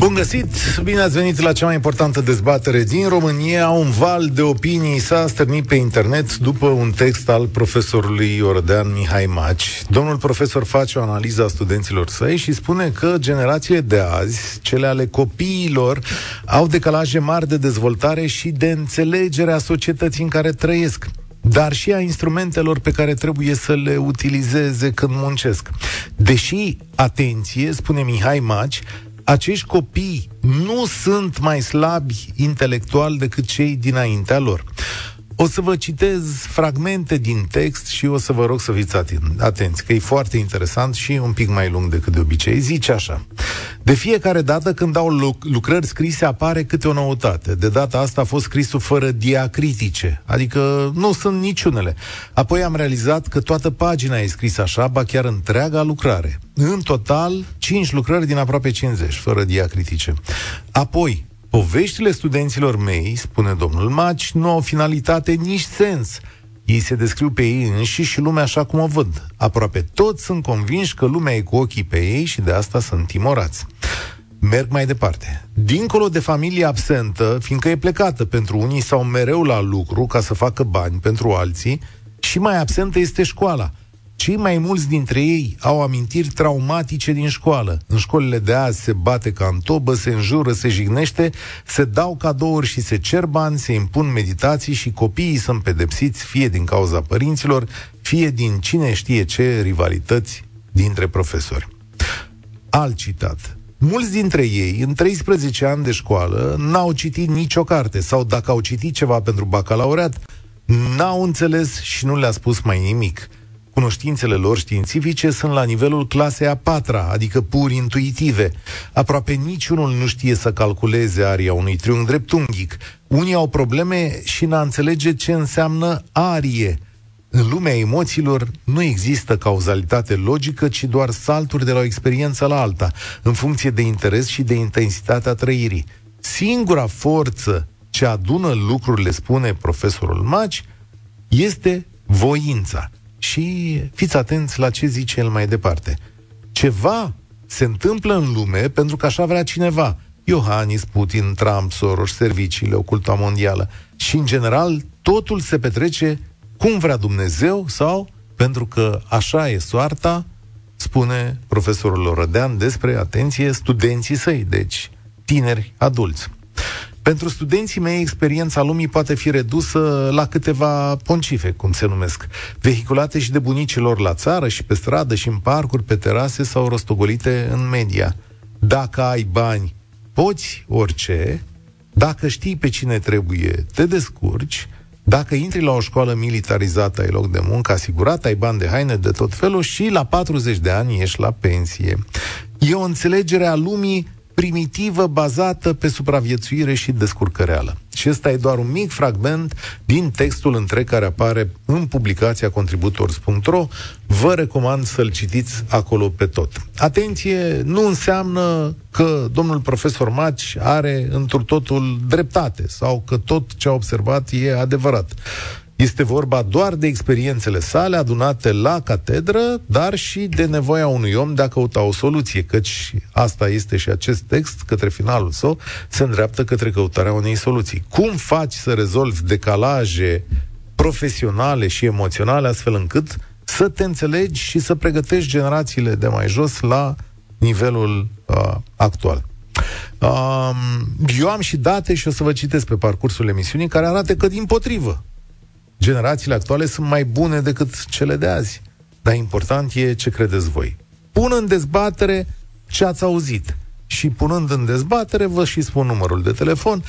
Bun găsit! Bine ați venit la cea mai importantă dezbatere din România. Un val de opinii s-a stârnit pe internet după un text al profesorului Iordean Mihai Maci. Domnul profesor face o analiză a studenților săi și spune că generațiile de azi, cele ale copiilor, au decalaje mari de dezvoltare și de înțelegere a societății în care trăiesc dar și a instrumentelor pe care trebuie să le utilizeze când muncesc. Deși, atenție, spune Mihai Maci, acești copii nu sunt mai slabi intelectual decât cei dinaintea lor. O să vă citez fragmente din text și o să vă rog să fiți atenți, că e foarte interesant și un pic mai lung decât de obicei. Zice așa. De fiecare dată când dau lucrări scrise apare câte o noutate. De data asta a fost scrisul fără diacritice, adică nu sunt niciunele. Apoi am realizat că toată pagina e scrisă așa, ba chiar întreaga lucrare. În total, 5 lucrări din aproape 50, fără diacritice. Apoi, Poveștile studenților mei, spune domnul Maci, nu au finalitate nici sens. Ei se descriu pe ei înșiși și lumea așa cum o văd. Aproape toți sunt convinși că lumea e cu ochii pe ei și de asta sunt timorați. Merg mai departe. Dincolo de familie absentă, fiindcă e plecată pentru unii sau mereu la lucru ca să facă bani pentru alții, și mai absentă este școala – cei mai mulți dintre ei au amintiri traumatice din școală. În școlile de azi se bate ca în tobă, se înjură, se jignește, se dau cadouri și se cer bani, se impun meditații și copiii sunt pedepsiți fie din cauza părinților, fie din cine știe ce rivalități dintre profesori. Alt citat. Mulți dintre ei, în 13 ani de școală, n-au citit nicio carte sau dacă au citit ceva pentru bacalaureat, n-au înțeles și nu le-a spus mai nimic – Cunoștințele lor științifice sunt la nivelul clasei a patra, adică pur intuitive. Aproape niciunul nu știe să calculeze aria unui triunghi dreptunghic. Unii au probleme și n-a înțelege ce înseamnă arie. În lumea emoțiilor nu există cauzalitate logică, ci doar salturi de la o experiență la alta, în funcție de interes și de intensitatea trăirii. Singura forță ce adună lucrurile, spune profesorul Maci, este voința. Și fiți atenți la ce zice el mai departe. Ceva se întâmplă în lume pentru că așa vrea cineva. Iohannis, Putin, Trump, Soros, serviciile, oculta mondială. Și, în general, totul se petrece cum vrea Dumnezeu sau pentru că așa e soarta, spune profesorul Lorădean despre, atenție, studenții săi, deci tineri adulți. Pentru studenții mei, experiența lumii poate fi redusă la câteva poncife, cum se numesc, vehiculate și de bunicilor la țară și pe stradă și în parcuri, pe terase sau rostogolite în media. Dacă ai bani, poți orice, dacă știi pe cine trebuie, te descurci, dacă intri la o școală militarizată, ai loc de muncă asigurat, ai bani de haine de tot felul și la 40 de ani ești la pensie. E o înțelegere a lumii primitivă bazată pe supraviețuire și descurcăreală. Și ăsta e doar un mic fragment din textul întreg care apare în publicația contributors.ro. Vă recomand să-l citiți acolo pe tot. Atenție, nu înseamnă că domnul profesor Maci are într totul dreptate sau că tot ce a observat e adevărat. Este vorba doar de experiențele sale adunate la catedră, dar și de nevoia unui om de a căuta o soluție, căci asta este și acest text, către finalul său, se îndreaptă către căutarea unei soluții. Cum faci să rezolvi decalaje profesionale și emoționale astfel încât să te înțelegi și să pregătești generațiile de mai jos la nivelul uh, actual. Um, eu am și date și o să vă citesc pe parcursul emisiunii care arată că din potrivă generațiile actuale sunt mai bune decât cele de azi. Dar important e ce credeți voi. Pun în dezbatere ce ați auzit. Și punând în dezbatere, vă și spun numărul de telefon 0372069599.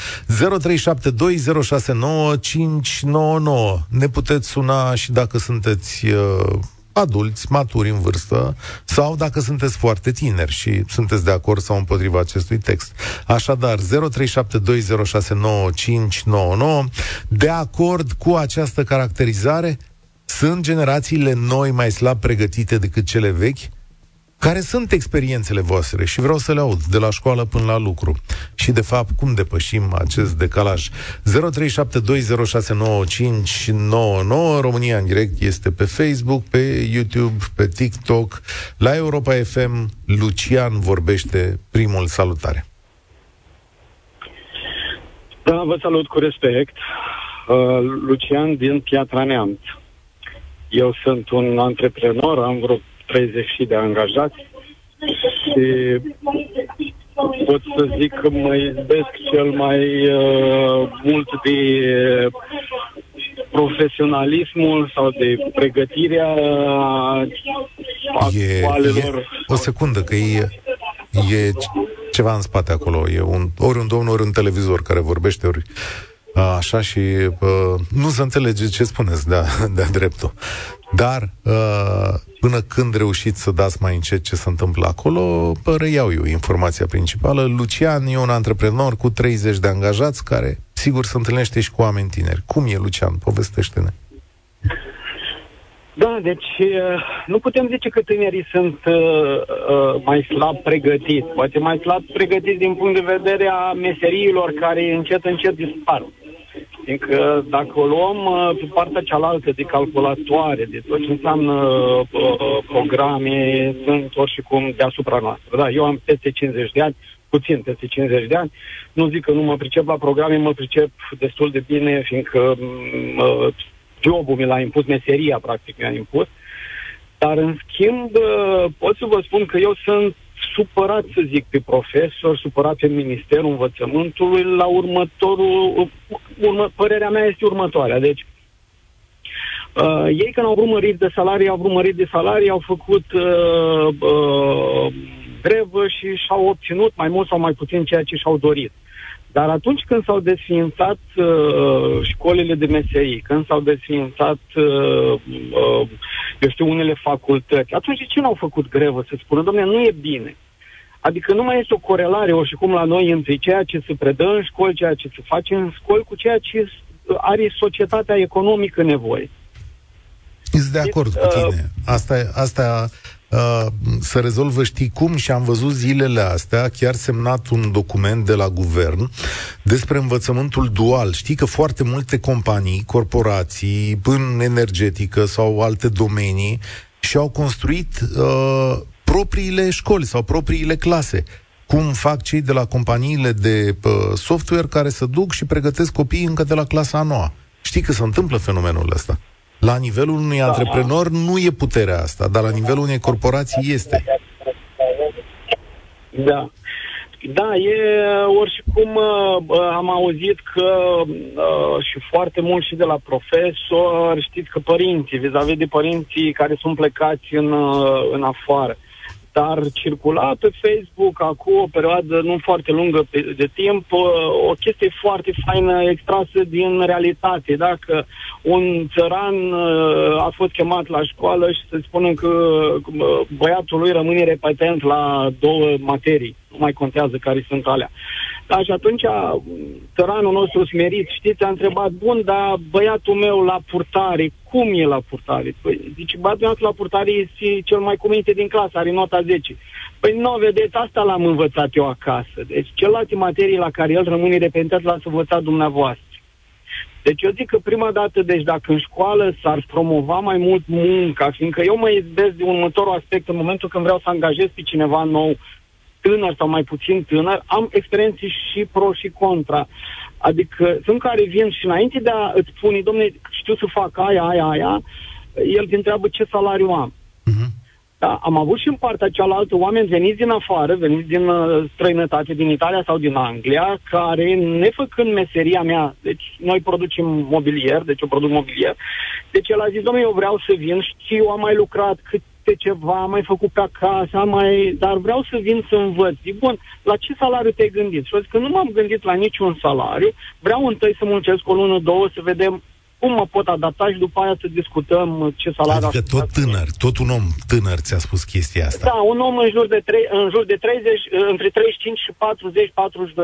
Ne puteți suna și dacă sunteți uh, adulți, maturi în vârstă, sau dacă sunteți foarte tineri și sunteți de acord sau împotriva acestui text. Așadar, 0372069599, de acord cu această caracterizare, sunt generațiile noi mai slab pregătite decât cele vechi? Care sunt experiențele voastre și vreau să le aud de la școală până la lucru. Și de fapt, cum depășim acest decalaj? 0372069599 România în direct este pe Facebook, pe YouTube, pe TikTok, la Europa FM. Lucian vorbește primul salutare. Da, vă salut cu respect. Uh, Lucian din Piatra Neamț. Eu sunt un antreprenor, am vreo 30 de angajați și pot să zic că mă izbesc cel mai uh, mult de profesionalismul sau de pregătirea e, e, O secundă, că e, e ceva în spate acolo. E un, ori un domn, ori un televizor care vorbește, ori așa și uh, nu se înțelege ce spuneți de-a, de dreptul. Dar uh, până când reușiți să dați mai încet ce se întâmplă acolo, reiau eu informația principală. Lucian e un antreprenor cu 30 de angajați care, sigur, se întâlnește și cu oameni tineri. Cum e, Lucian? Povestește-ne. Da, deci nu putem zice că tinerii sunt uh, uh, mai slab pregătiți. Poate mai slab pregătiți din punct de vedere a meseriilor care încet, încet dispar. Fiindcă dacă o luăm uh, pe partea cealaltă de calculatoare, de tot ce înseamnă uh, programe, sunt oricum deasupra noastră. Da, eu am peste 50 de ani, puțin peste 50 de ani. Nu zic că nu mă pricep la programe, mă pricep destul de bine, fiindcă mm, uh, jobul mi l-a impus, meseria practic mi-a impus. Dar, în schimb, uh, pot să vă spun că eu sunt supărat, să zic, pe profesor, supărat pe Ministerul Învățământului la următorul... Urmă, părerea mea este următoarea. Deci, uh, ei când au vrut mărit de salarii, au vrut mărit de salarii, au făcut uh, uh, grevă și și-au obținut mai mult sau mai puțin ceea ce și-au dorit. Dar atunci când s-au desființat uh, școlile de meserii, când s-au desființat, uh, uh, eu știu, unele facultăți, atunci de ce nu au făcut grevă să spună, domnule, nu e bine? Adică nu mai este o corelare, o și cum la noi, între ceea ce se predă în școli, ceea ce se face în școli, cu ceea ce are societatea economică nevoie. Sunt de acord cu tine. Asta, asta Uh, să rezolvă știi cum și am văzut zilele astea, chiar semnat un document de la guvern despre învățământul dual. Știi că foarte multe companii, corporații, în energetică sau alte domenii, și-au construit uh, propriile școli sau propriile clase cum fac cei de la companiile de uh, software care se duc și pregătesc copiii încă de la clasa a noua. Știi că se întâmplă fenomenul ăsta. La nivelul unui da. antreprenor nu e puterea asta, dar la nivelul unei corporații este. Da. Da, e oricum uh, am auzit că uh, și foarte mult și de la profesor, știți că părinții, vis-a-vis de părinții care sunt plecați în, uh, în afară, uh, dar circula pe Facebook acum o perioadă nu foarte lungă de timp uh, o chestie foarte faină extrasă din realitate. Dacă un țăran uh, a fost chemat la școală și să spunem că uh, băiatul lui rămâne repetent la două materii, nu mai contează care sunt alea. Da, și atunci țăranul nostru smerit, știți, a întrebat, bun, dar băiatul meu la purtare, cum e la purtare? Păi, zice, băiatul meu la purtare este cel mai cuminte din clasă, are nota 10. Păi nu, vedeți, asta l-am învățat eu acasă. Deci celelalte materii la care el rămâne repentat l-ați învățat dumneavoastră. Deci eu zic că prima dată, deci dacă în școală s-ar promova mai mult munca, fiindcă eu mă izbesc de următorul aspect în momentul când vreau să angajez pe cineva nou tânăr sau mai puțin tânăr, am experiențe și pro și contra. Adică sunt care vin și înainte de a îți spune, domne, știu să fac aia, aia, aia, el te întreabă ce salariu am. Uh-huh. Da, am avut și în partea cealaltă oameni veniți din afară, veniți din uh, străinătate, din Italia sau din Anglia, care, nefăcând meseria mea, deci noi producem mobilier, deci eu produc mobilier, deci el a zis, domnule, eu vreau să vin, știu, am mai lucrat cât câte ceva, am mai făcut pe acasă, am mai... dar vreau să vin să învăț. Zic, bun, la ce salariu te-ai gândit? Și că nu m-am gândit la niciun salariu, vreau întâi să muncesc o lună, două, să vedem cum mă pot adapta și după aia să discutăm ce salariu... Adică tot tânăr, tot un om tânăr ți-a spus chestia asta. Da, un om în jur de, 3, în jur de 30, între 35 și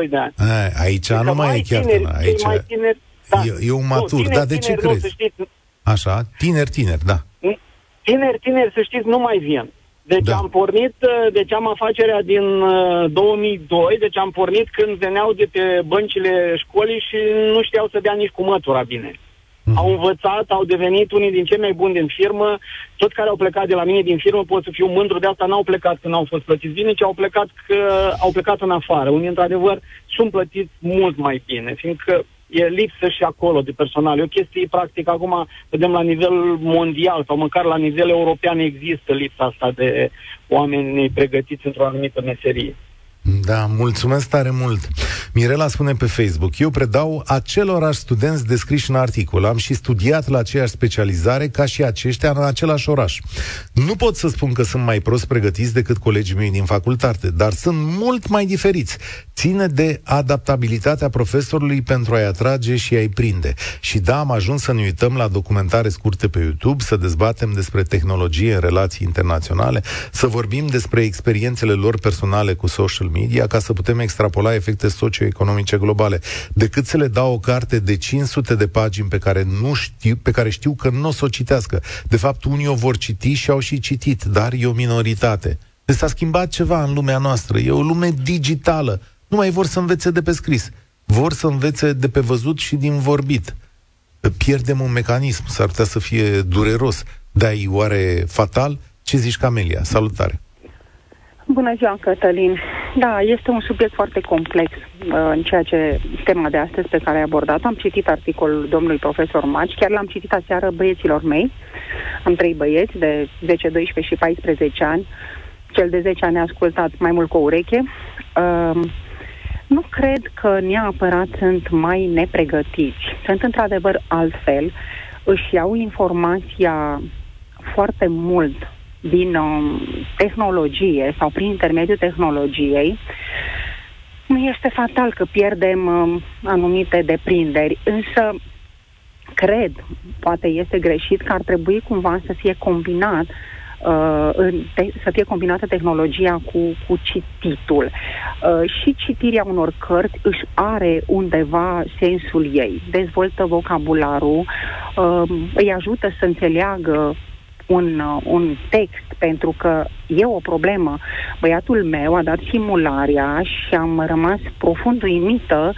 40-42 de ani. A, aici adică nu mai e chiar tineri, tânăr, aici mai tineri, da. e, e un matur, dar de ce crezi? Așa, tineri, tineri, da. Tineri, tineri, să știți, nu mai vin. Deci da. am pornit, uh, deci am afacerea din 2002, uh, deci am pornit când veneau de pe băncile școlii și nu știau să dea nici cu mătura bine. Mm. Au învățat, au devenit unii din cei mai buni din firmă. Toți care au plecat de la mine din firmă pot să fiu mândru de asta. N-au plecat când au fost plătiți bine, ci au plecat că au plecat în afară. Unii, într-adevăr, sunt plătiți mult mai bine, fiindcă e lipsă și acolo de personal. E o chestie, practic, acum vedem la nivel mondial sau măcar la nivel european există lipsa asta de oameni pregătiți într-o anumită meserie. Da, mulțumesc tare mult. Mirela spune pe Facebook, eu predau acelorași studenți descriși în articol. Am și studiat la aceeași specializare ca și aceștia în același oraș. Nu pot să spun că sunt mai prost pregătiți decât colegii mei din facultate, dar sunt mult mai diferiți. Ține de adaptabilitatea profesorului pentru a-i atrage și a-i prinde. Și da, am ajuns să ne uităm la documentare scurte pe YouTube, să dezbatem despre tehnologie în relații internaționale, să vorbim despre experiențele lor personale cu social media ca să putem extrapola efecte socioeconomice globale, decât să le dau o carte de 500 de pagini pe care, nu știu, pe care știu că nu o să o citească. De fapt, unii o vor citi și au și citit, dar e o minoritate. Deci s-a schimbat ceva în lumea noastră. E o lume digitală. Nu mai vor să învețe de pe scris. Vor să învețe de pe văzut și din vorbit. Pierdem un mecanism, s-ar putea să fie dureros, dar e oare fatal? Ce zici, Camelia? Salutare! Bună ziua, Cătălin. Da, este un subiect foarte complex uh, în ceea ce tema de astăzi pe care ai abordat. Am citit articolul domnului profesor Maci, chiar l-am citit aseară băieților mei. Am trei băieți de 10, 12 și 14 ani. Cel de 10 ani a ascultat mai mult cu o ureche. Uh, nu cred că neapărat sunt mai nepregătiți. Sunt într-adevăr altfel. Își iau informația foarte mult din uh, tehnologie sau prin intermediul tehnologiei, nu este fatal că pierdem uh, anumite deprinderi, însă cred, poate este greșit, că ar trebui cumva să fie combinat uh, te- să fie combinată tehnologia cu, cu cititul. Uh, și citirea unor cărți își are undeva sensul ei, dezvoltă vocabularul, uh, îi ajută să înțeleagă un, uh, un text pentru că e o problemă. Băiatul meu a dat simularea și am rămas profund uimită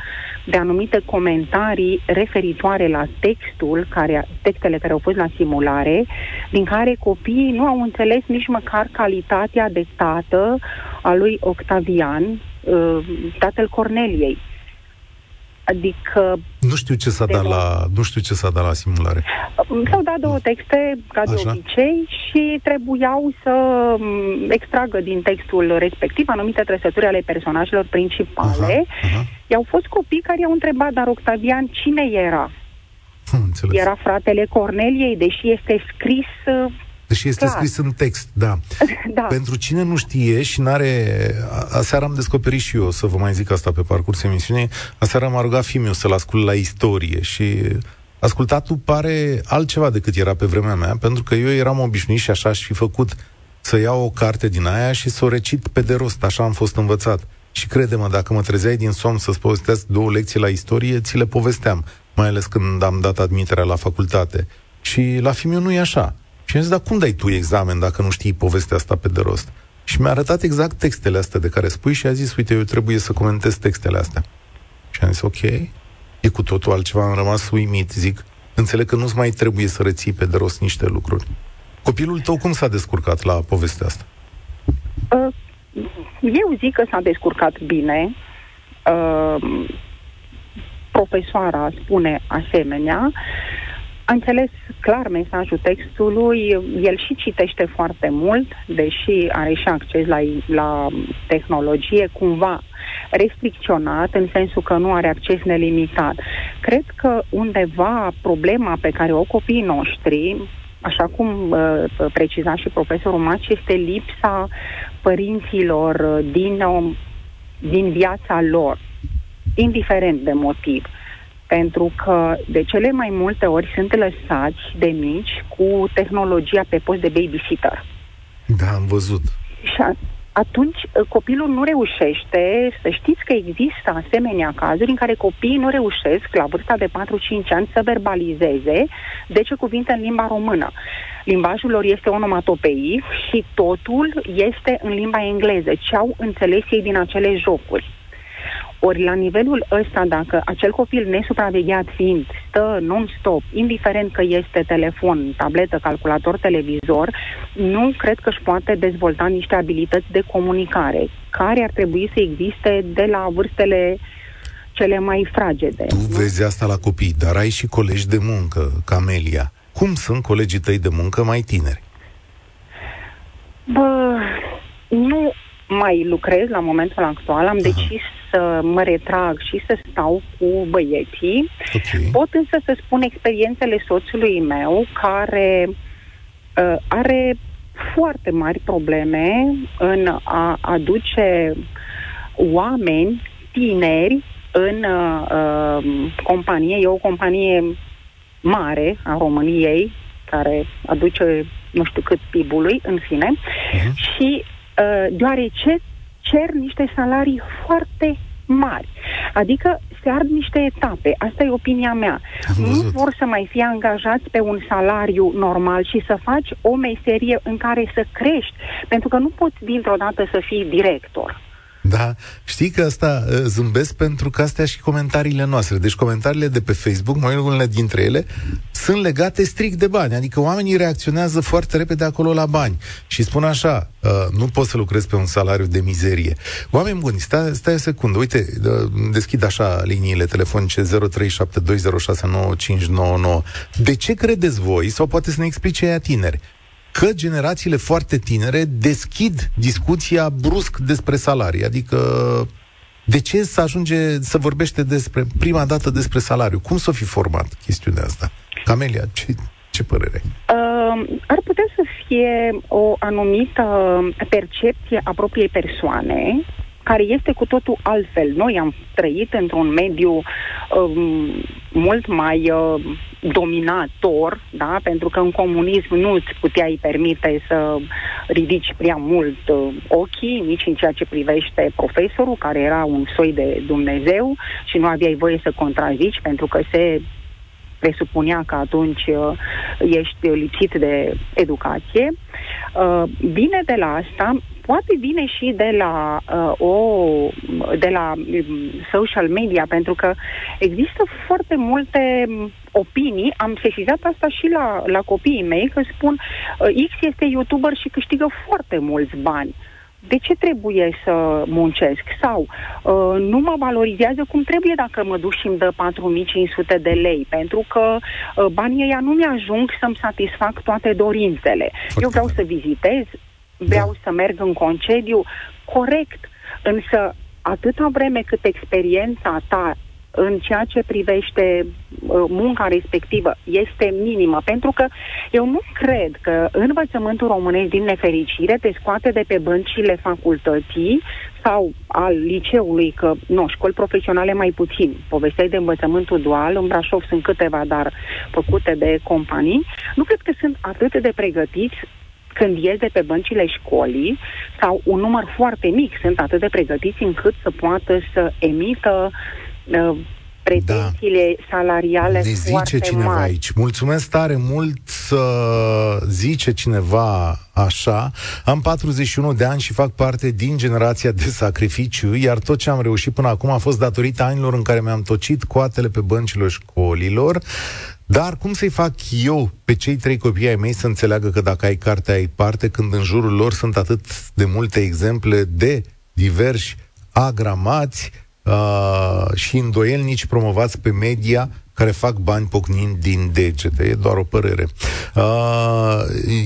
de anumite comentarii referitoare la textul, care, textele care au fost la simulare, din care copiii nu au înțeles nici măcar calitatea de tată a lui Octavian, uh, tatăl Corneliei. Adică... Nu știu ce s-a dat la, nu știu ce s-a dat la simulare. S-au dat două texte, ca de Așa. obicei, și trebuiau să mm, extragă din textul respectiv anumite trăsături ale personajelor principale. Aha, aha. I-au fost copii care i-au întrebat, dar Octavian, cine era? Înțeles. Era fratele Corneliei, deși este scris Deși este Clar. scris în text, da. da. Pentru cine nu știe și n-are... Aseară am descoperit și eu, să vă mai zic asta pe parcurs emisiunii, aseară m-a rugat fiul să-l ascult la istorie și ascultatul pare altceva decât era pe vremea mea, pentru că eu eram obișnuit și așa aș fi făcut să iau o carte din aia și să o recit pe de rost, așa am fost învățat. Și crede-mă, dacă mă trezeai din somn să-ți povestesc două lecții la istorie, ți le povesteam, mai ales când am dat admiterea la facultate. Și la Fimiu nu e așa. Și am zis, dar cum dai tu examen dacă nu știi povestea asta pe de rost? Și mi-a arătat exact textele astea de care spui și a zis, uite, eu trebuie să comentez textele astea. Și am zis, ok, e cu totul altceva, am rămas uimit, zic, înțeleg că nu-ți mai trebuie să reții pe de rost niște lucruri. Copilul tău cum s-a descurcat la povestea asta? Uh, eu zic că s-a descurcat bine. Uh, profesoara spune asemenea a înțeles clar mesajul textului, el și citește foarte mult, deși are și acces la, la tehnologie, cumva restricționat, în sensul că nu are acces nelimitat. Cred că undeva problema pe care o copiii noștri, așa cum uh, preciza și profesorul Maci, este lipsa părinților din, uh, din viața lor, indiferent de motiv. Uh, pentru că de cele mai multe ori sunt lăsați de mici cu tehnologia pe post de babysitter. Da, am văzut. Și, a, atunci uh, copilul nu reușește, să știți că există asemenea cazuri în care copiii nu reușesc la vârsta de 4-5 ani să verbalizeze 10 cuvinte în limba română. Limbajul lor este onomatopei și totul este în limba engleză, ce au înțeles ei din acele jocuri. Ori la nivelul ăsta, dacă acel copil nesupravegheat fiind stă non-stop, indiferent că este telefon, tabletă, calculator, televizor, nu cred că își poate dezvolta niște abilități de comunicare, care ar trebui să existe de la vârstele cele mai fragede. Tu nu? vezi asta la copii, dar ai și colegi de muncă, Camelia. Cum sunt colegii tăi de muncă mai tineri? Bă, nu mai lucrez la momentul actual, am Aha. decis să mă retrag și să stau cu băieții. Okay. Pot însă să spun experiențele soțului meu care uh, are foarte mari probleme în a aduce oameni tineri în uh, uh, companie. E o companie mare a României care aduce nu știu cât PIB-ului, în fine, uh-huh. și uh, deoarece cer niște salarii foarte mari. Adică se ard niște etape. Asta e opinia mea. Nu vor să mai fie angajați pe un salariu normal și să faci o meserie în care să crești. Pentru că nu poți dintr-o dată să fii director. Da, știi că asta uh, zâmbesc pentru că astea și comentariile noastre. Deci comentariile de pe Facebook, mai unele dintre ele, sunt legate strict de bani. Adică oamenii reacționează foarte repede acolo la bani și spun așa, uh, nu pot să lucrez pe un salariu de mizerie. Oameni buni, stai, stai o secundă, uite, uh, deschid așa liniile telefonice 0372069599. De ce credeți voi, sau poate să ne explice ea tineri, că generațiile foarte tinere deschid discuția brusc despre salarii. Adică de ce să ajunge să vorbește despre prima dată despre salariu? Cum să fi format chestiunea asta? Camelia, ce, ce părere Uh, ar putea să fie o anumită percepție a propriei persoane, care este cu totul altfel. Noi am trăit într-un mediu um, mult mai uh, dominator, da? pentru că în comunism nu îți puteai permite să ridici prea mult uh, ochii, nici în ceea ce privește profesorul, care era un soi de Dumnezeu și nu aveai voie să contrazici, pentru că se presupunea că atunci uh, ești lipsit de educație. Uh, vine de la asta, poate vine și de la uh, o de la um, social media, pentru că există foarte multe opinii, am sesizat asta și la, la copiii mei, că spun uh, X este youtuber și câștigă foarte mulți bani. De ce trebuie să muncesc? Sau uh, nu mă valorizează cum trebuie dacă mă duc și îmi dă 4500 de lei, pentru că uh, banii ăia nu mi-ajung să-mi satisfac toate dorințele. Foarte Eu vreau să vizitez, vreau da. să merg în concediu, corect, însă atâta vreme cât experiența ta în ceea ce privește uh, munca respectivă este minimă, pentru că eu nu cred că învățământul românesc din nefericire te scoate de pe băncile facultății sau al liceului, că nu, școli profesionale mai puțin. Povesteai de învățământul dual, în Brașov sunt câteva, dar făcute de companii. Nu cred că sunt atât de pregătiți când ies de pe băncile școlii, sau un număr foarte mic sunt atât de pregătiți încât să poată să emită uh, pretențiile da. salariale ne zice foarte cineva mari. aici. Mulțumesc tare mult să zice cineva așa. Am 41 de ani și fac parte din generația de sacrificiu, iar tot ce am reușit până acum a fost datorită anilor în care mi-am tocit coatele pe băncile școlilor. Dar cum să-i fac eu pe cei trei copii ai mei să înțeleagă că dacă ai carte, ai parte, când în jurul lor sunt atât de multe exemple de diversi agramați uh, și îndoielnici promovați pe media care fac bani pocnind din degete. E doar o părere. Uh,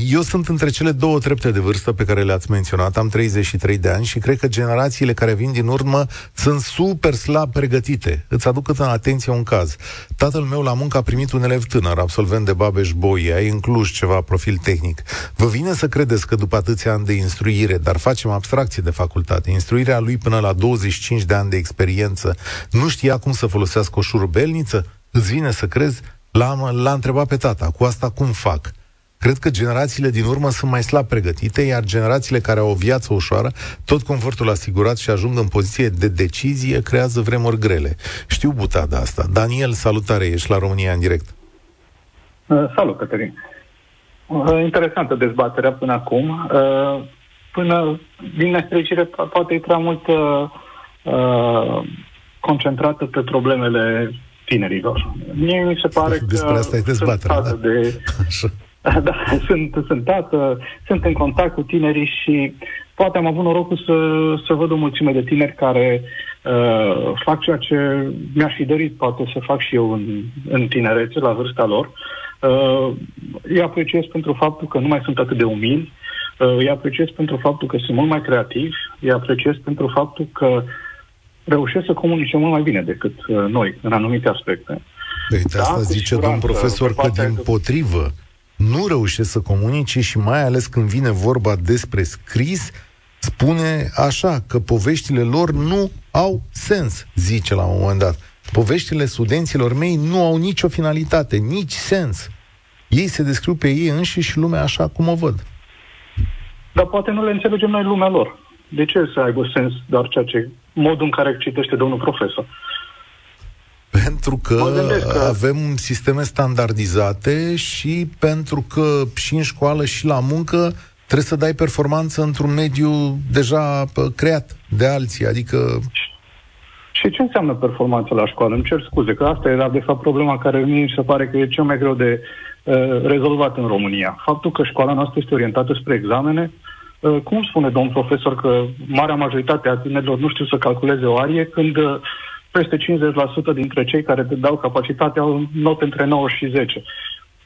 eu sunt între cele două trepte de vârstă pe care le-ați menționat. Am 33 de ani și cred că generațiile care vin din urmă sunt super slab pregătite. Îți aduc în atenție un caz. Tatăl meu la muncă a primit un elev tânăr, absolvent de Babeș Boia, în Cluj ceva profil tehnic. Vă vine să credeți că după atâția ani de instruire, dar facem abstracție de facultate, instruirea lui până la 25 de ani de experiență, nu știa cum să folosească o șurubelniță? Îți vine să crezi, l-am, l-a întrebat pe tata, cu asta cum fac? Cred că generațiile din urmă sunt mai slab pregătite, iar generațiile care au o viață ușoară, tot confortul asigurat și ajung în poziție de decizie, creează vremuri grele. Știu butada asta. Daniel, salutare, ești la România în direct. Uh, salut, Cătălin. Uh, interesantă dezbaterea până acum. Uh, până, din nefericire, poate e prea mult uh, uh, concentrată pe problemele tinerilor. Mie mi se pare Despre că asta e dezbaterea, da? de... Așa. Da, sunt, sunt tată, sunt în contact cu tinerii și poate am avut norocul să, să văd o mulțime de tineri care uh, fac ceea ce mi-aș fi dorit poate să fac și eu în, în tinerețe, la vârsta lor. Uh, îi apreciez pentru faptul că nu mai sunt atât de umili, uh, îi apreciez pentru faptul că sunt mult mai creativi, îi apreciez pentru faptul că reușesc să comunice mult mai bine decât uh, noi în anumite aspecte. Păi de asta da, zice domnul profesor că din potrivă nu reușesc să comunice și mai ales când vine vorba despre scris, spune așa că poveștile lor nu au sens, zice la un moment dat. Poveștile studenților mei nu au nicio finalitate, nici sens. Ei se descriu pe ei înșiși și lumea așa cum o văd. Dar poate nu le înțelegem noi lumea lor. De ce să aibă sens doar ceea ce, modul în care citește domnul profesor? Pentru că, că avem sisteme standardizate și pentru că și în școală și la muncă trebuie să dai performanță într-un mediu deja creat de alții, adică... Și ce înseamnă performanță la școală? Îmi cer scuze, că asta era de fapt problema care mi se pare că e cel mai greu de uh, rezolvat în România. Faptul că școala noastră este orientată spre examene, uh, cum spune domnul profesor că marea majoritate a tinerilor nu știu să calculeze o arie, când uh, peste 50% dintre cei care te dau capacitate au note între 9 și 10.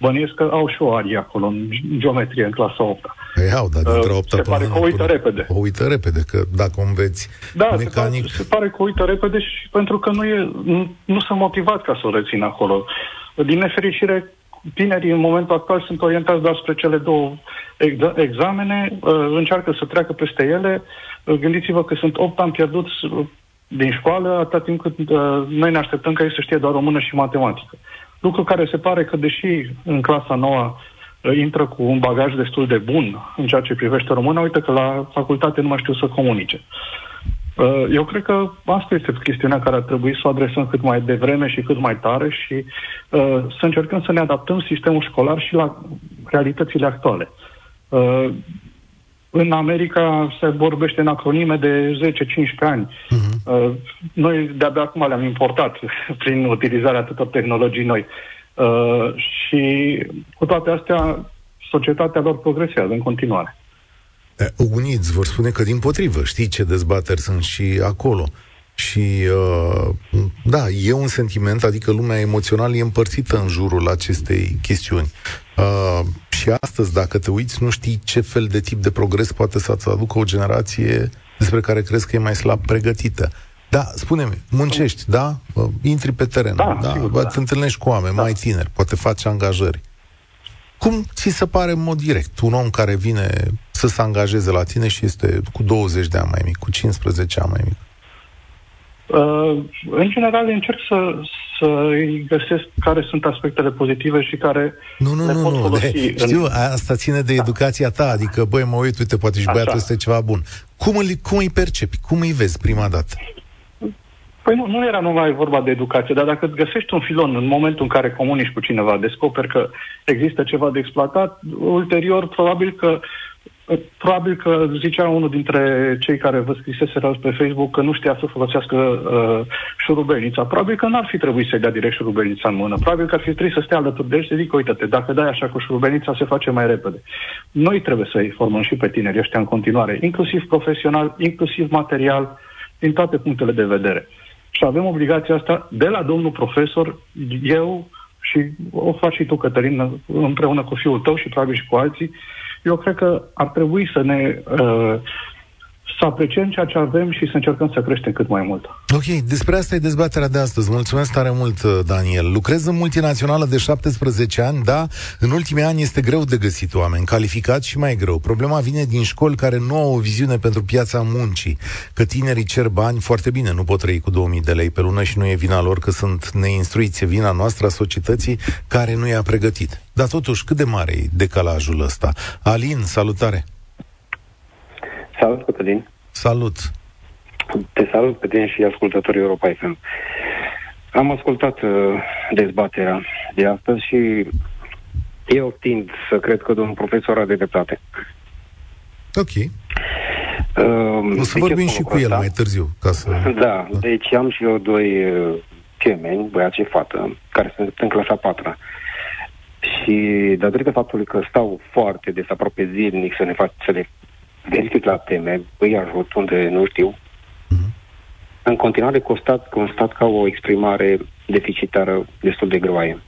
Bănuiesc că au și o arie acolo, în geometrie, în clasa 8 Păi au, dar dintre 8 uh, Se pare că o uită repede. O uită repede, că dacă o înveți da, mecanic... Se pare, se pare că o uită repede și pentru că nu, e, nu, nu sunt motivat ca să o rețin acolo. Din nefericire, tinerii în momentul actual sunt orientați doar spre cele două examene, uh, încearcă să treacă peste ele. Uh, gândiți-vă că sunt 8 ani pierduți din școală, atâta timp cât uh, noi ne așteptăm ca ei să știe doar română și matematică. Lucru care se pare că, deși în clasa nouă uh, intră cu un bagaj destul de bun în ceea ce privește română, uite că la facultate nu mai știu să comunice. Uh, eu cred că asta este chestiunea care ar trebui să o adresăm cât mai devreme și cât mai tare și uh, să încercăm să ne adaptăm sistemul școlar și la realitățile actuale. Uh, în America se vorbește în acronime de 10-15 ani. Uh-huh. Noi de-abia acum le-am importat prin utilizarea atâtor tehnologii noi. Uh, și cu toate astea, societatea lor progresează în continuare. Unii îți vor spune că din potrivă, știi ce dezbateri sunt și acolo. Și uh, da, e un sentiment, adică lumea emoțională e împărțită în jurul acestei chestiuni. Uh, și astăzi, dacă te uiți, nu știi ce fel de tip de progres poate să-ți aducă o generație despre care crezi că e mai slab pregătită. Da, spune-mi, muncești, da? Intri pe teren, da? da? Sigur, da. Te întâlnești cu oameni da. mai tineri, poate faci angajări. Cum ți se pare în mod direct un om care vine să se angajeze la tine și este cu 20 de ani mai mic, cu 15 ani mai mic? Uh, în general, încerc să, să îi găsesc care sunt aspectele pozitive și care nu, nu, le nu, pot nu, folosi. de, știu, asta ține de da. educația ta, adică, băi, mă uit, uite, poate și băiatul este ceva bun. Cum, îl, cum îi percepi? Cum îi vezi prima dată? Păi nu, nu era numai vorba de educație, dar dacă găsești un filon în momentul în care comunici cu cineva, descoperi că există ceva de exploatat, ulterior probabil că Probabil că zicea unul dintre cei care vă scrisese pe Facebook că nu știa să folosească uh, șurubelnița. Probabil că n-ar fi trebuit să-i dea direct șurubelnița în mână. Probabil că ar fi trebuit să stea alături de el și să zic, uite-te, dacă dai așa cu șurubelnița, se face mai repede. Noi trebuie să-i formăm și pe tineri ăștia în continuare, inclusiv profesional, inclusiv material, din toate punctele de vedere. Și avem obligația asta de la domnul profesor, eu și o faci și tu, Cătălin, împreună cu fiul tău și probabil și cu alții, eu cred că ar trebui să ne uh, să apreciem ceea ce avem și să încercăm să creștem cât mai mult. Ok, despre asta e dezbaterea de astăzi. Mulțumesc tare mult, uh, Daniel. Lucrez în multinațională de 17 ani, da, în ultimii ani este greu de găsit oameni calificați și mai greu. Problema vine din școli care nu au o viziune pentru piața muncii, că tinerii cer bani foarte bine, nu pot trăi cu 2000 de lei pe lună și nu e vina lor că sunt neinstruiți, e vina noastră a societății care nu i-a pregătit. Dar totuși, cât de mare e decalajul ăsta? Alin, salutare! Salut, Cătălin. Salut. Te salut pe tine și ascultătorii Europa FM. Am ascultat uh, dezbaterea de astăzi și eu tind să cred că domnul profesor are dreptate. Ok. Uh, o să vorbim și cu el mai târziu. Ca să... Da, deci am și eu doi uh, gemeni, băiat și fată, care sunt în clasa 4 și datorită faptului că stau foarte des, aproape zilnic, să ne fac, să le verific la teme, îi ajut unde nu știu. Uh-huh. În continuare constat, constat ca o exprimare deficitară destul de greoaie.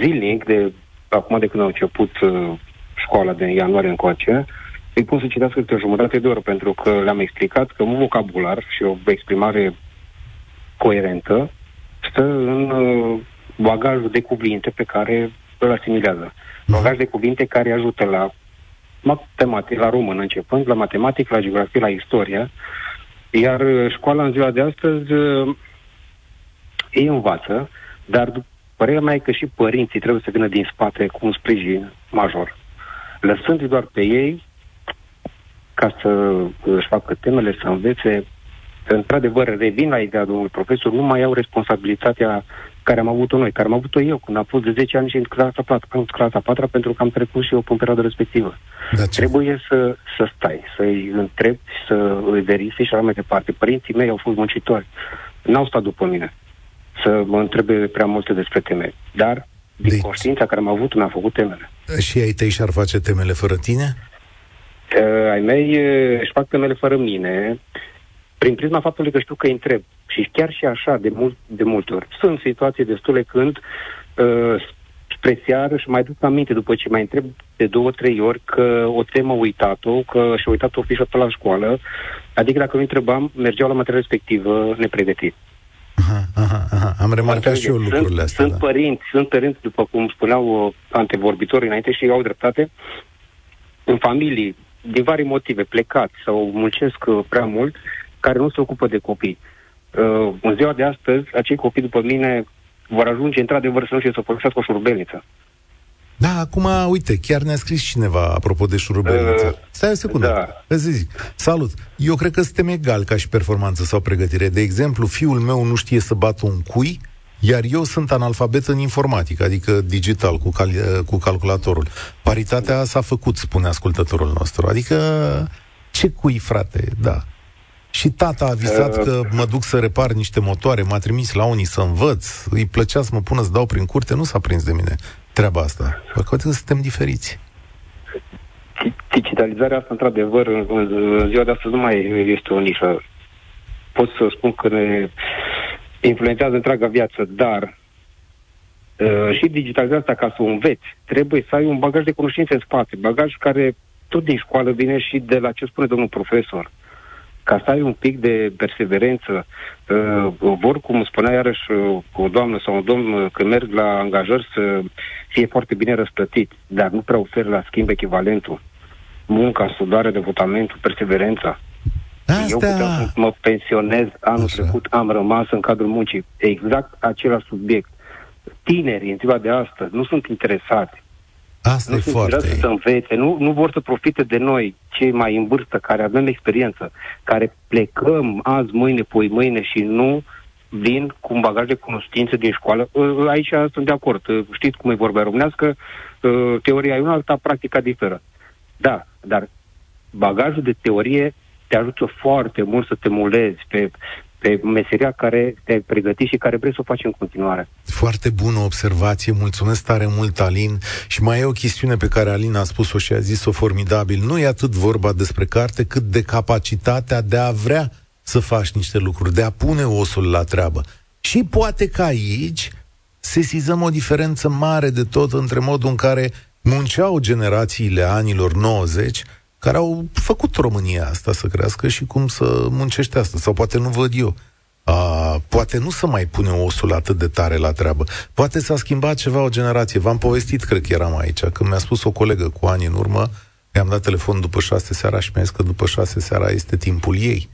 Zilnic, de acum de când au început uh, școala de ianuarie încoace, îi pun să citească câte o jumătate de oră, pentru că le-am explicat că un vocabular și o exprimare coerentă stă în uh, bagajul de cuvinte pe care îl asimilează. Uh-huh. Bagaj de cuvinte care ajută la matematică, la română începând, la matematică, la geografie, la istorie, iar uh, școala în ziua de astăzi uh, ei învață, dar părerea mea e că și părinții trebuie să vină din spate cu un sprijin major. Lăsându-i doar pe ei ca să își facă temele, să învețe, într-adevăr, revin la ideea domnului profesor, nu mai au responsabilitatea care am avut-o noi, care am avut-o eu când am fost de 10 ani și în clasa 4, în clasa 4 pentru că am trecut și eu pe perioada respectivă. Da, Trebuie să, să stai, să-i întrebi, să îi verifici și așa mai departe. Părinții mei au fost muncitori. N-au stat după mine să mă întrebe prea multe despre temele. Dar, din deci... conștiința care am avut, mi-a făcut temele. Și ai tăi și-ar face temele fără tine? Uh, ai mei uh, își fac temele fără mine prin prisma faptului că știu că îi întreb. Și chiar și așa, de, mult, de multe ori. Sunt situații destule când uh, spre seară și mai duc aminte după ce mai întreb de două, trei ori că o temă uitat-o, că și-a uitat o fișă pe la școală. Adică dacă nu întrebam, mergeau la material respectivă nepregătit. Aha, aha, aha. Am remarcat și eu lucrurile sunt, astea. Sunt da. părinți, sunt părinți, după cum spuneau uh, antevorbitorii înainte și au dreptate, în familii, din vari motive, plecați sau muncesc uh, prea mult, care nu se ocupă de copii. Uh, în ziua de astăzi, acei copii, după mine, vor ajunge într-adevăr să nu știe să folosească o șurubelniță. Da, acum, uite, chiar ne-a scris cineva apropo de șurubelniță. Uh, Stai o secundă, da. îți zic. Salut, eu cred că suntem egal ca și performanță sau pregătire. De exemplu, fiul meu nu știe să bată un cui, iar eu sunt analfabet în informatică, adică digital, cu, cal- cu calculatorul. Paritatea s-a făcut, spune ascultătorul nostru. Adică, ce cui, frate? Da. Și tata a visat uh, că mă duc să repar niște motoare, m-a trimis la unii să învăț, îi plăcea să mă pună să dau prin curte, nu s-a prins de mine treaba asta. Poate că suntem diferiți. Digitalizarea asta, într-adevăr, în, în ziua de astăzi nu mai este o nișă. Pot să spun că ne influențează întreaga viață, dar uh, și digitalizarea asta, ca să o înveți, trebuie să ai un bagaj de cunoștințe în spate, bagaj care tot din școală vine și de la ce spune domnul profesor. Uh, ca să ai un pic de perseverență, uh, vor, cum spunea iarăși uh, o doamnă sau un domn, uh, când merg la angajări să fie foarte bine răsplătit, dar nu prea oferă la schimb echivalentul. Munca, sudare, devotamentul, perseverența. Astea... Eu puteam să mă pensionez anul Așa. trecut, am rămas în cadrul muncii. Exact același subiect. Tinerii în ziua de astăzi nu sunt interesați Asta nu e foarte... să învețe, nu, nu vor să profite de noi, cei mai în vârstă, care avem experiență, care plecăm azi, mâine, poi mâine și nu vin cu un bagaj de cunoștințe din școală. Ă, ă, aici sunt de acord. Ă, știți cum e vorba românească, teoria e una, alta, practica diferă. Da, dar bagajul de teorie te ajută foarte mult să te mulezi pe pe meseria care te-ai pregătit și care vrei să o faci în continuare. Foarte bună observație, mulțumesc tare mult, Alin. Și mai e o chestiune pe care Alin a spus-o și a zis-o formidabil. Nu e atât vorba despre carte, cât de capacitatea de a vrea să faci niște lucruri, de a pune osul la treabă. Și poate că aici sesizăm o diferență mare de tot între modul în care munceau generațiile anilor 90 care au făcut România asta să crească și cum să muncește asta. Sau poate nu văd eu. A, poate nu să mai pune osul atât de tare la treabă. Poate s-a schimbat ceva o generație. V-am povestit, cred că eram aici, când mi-a spus o colegă cu ani în urmă, i-am dat telefon după șase seara și mi-a zis că după șase seara este timpul ei.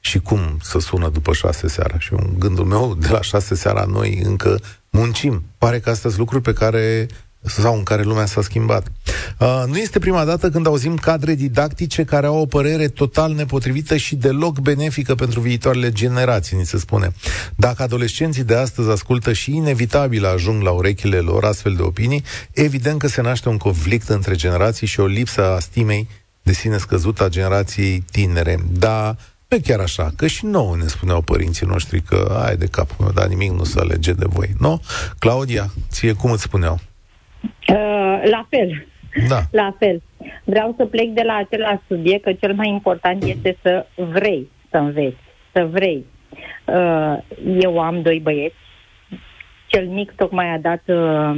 Și cum să sună după șase seara? Și în gândul meu, de la șase seara noi încă muncim. Pare că astea sunt lucruri pe care sau în care lumea s-a schimbat. Uh, nu este prima dată când auzim cadre didactice care au o părere total nepotrivită și deloc benefică pentru viitoarele generații, ni se spune. Dacă adolescenții de astăzi ascultă și inevitabil ajung la urechile lor astfel de opinii, evident că se naște un conflict între generații și o lipsă a stimei de sine scăzută a generației tinere. Dar nu chiar așa, că și nouă ne spuneau părinții noștri că ai de capul meu, dar nimic nu se alege de voi, nu? Claudia, ție cum îți spuneau? Uh, la fel. Da. La fel. Vreau să plec de la același subiect, că cel mai important este să vrei să înveți, să vrei. Uh, eu am doi băieți. Cel mic tocmai a dat uh,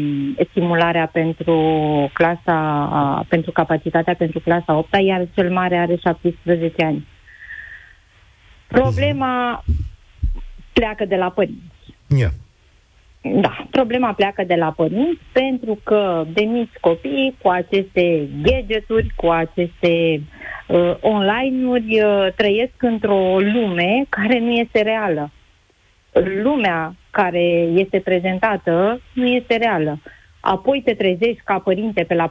stimularea pentru clasa, uh, pentru capacitatea pentru clasa 8 iar cel mare are 17 ani. Problema pleacă de la părinți. Yeah. Da, problema pleacă de la părinți pentru că de mici copii cu aceste gadgeturi, cu aceste uh, online-uri uh, trăiesc într-o lume care nu este reală. Lumea care este prezentată nu este reală. Apoi te trezești ca părinte pe la 14-15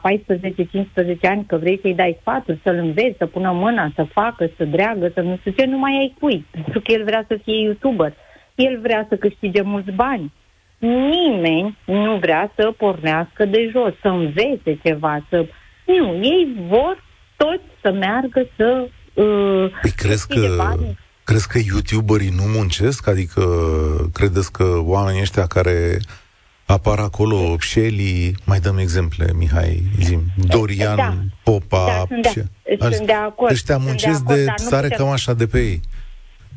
ani că vrei să-i dai sfatul, să-l înveți, să pună mâna, să facă, să dreagă, să nu știu ce, nu mai ai cui. Pentru că el vrea să fie YouTuber. El vrea să câștige mulți bani nimeni nu vrea să pornească de jos, să învețe ceva, să... Nu, ei vor toți să meargă să... Uh, păi crezi că, bani. crezi că youtuberii nu muncesc? Adică credeți că oamenii ăștia care apar acolo, Shelly, mai dăm exemple, Mihai, zim, Dorian, da. Popa, da, sunt, de, sunt de acord. Ăștia muncesc de, de sare cam așa de pe ei.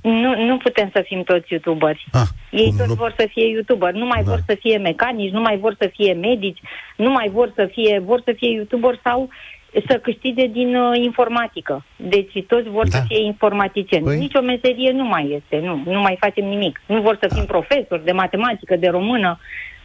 Nu, nu putem să fim toți youtuberi. Ah, Ei toți nu... vor să fie youtuberi, nu mai da. vor să fie mecanici, nu mai vor să fie medici, nu mai vor să fie, vor să fie youtuberi sau să câștige din uh, informatică. Deci toți vor da. să fie informaticieni. Păi... Nici o meserie nu mai este, nu, nu mai facem nimic. Nu vor să fim da. profesori de matematică, de română.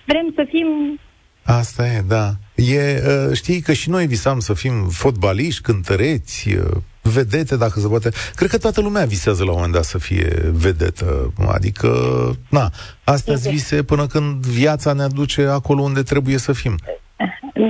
Vrem să fim Asta e, da. E, uh, știi că și noi visam să fim fotbaliști, cântăreți, uh, vedete, dacă se poate. Cred că toată lumea visează la un moment dat să fie vedetă. Adică, na, astea vise până când viața ne aduce acolo unde trebuie să fim.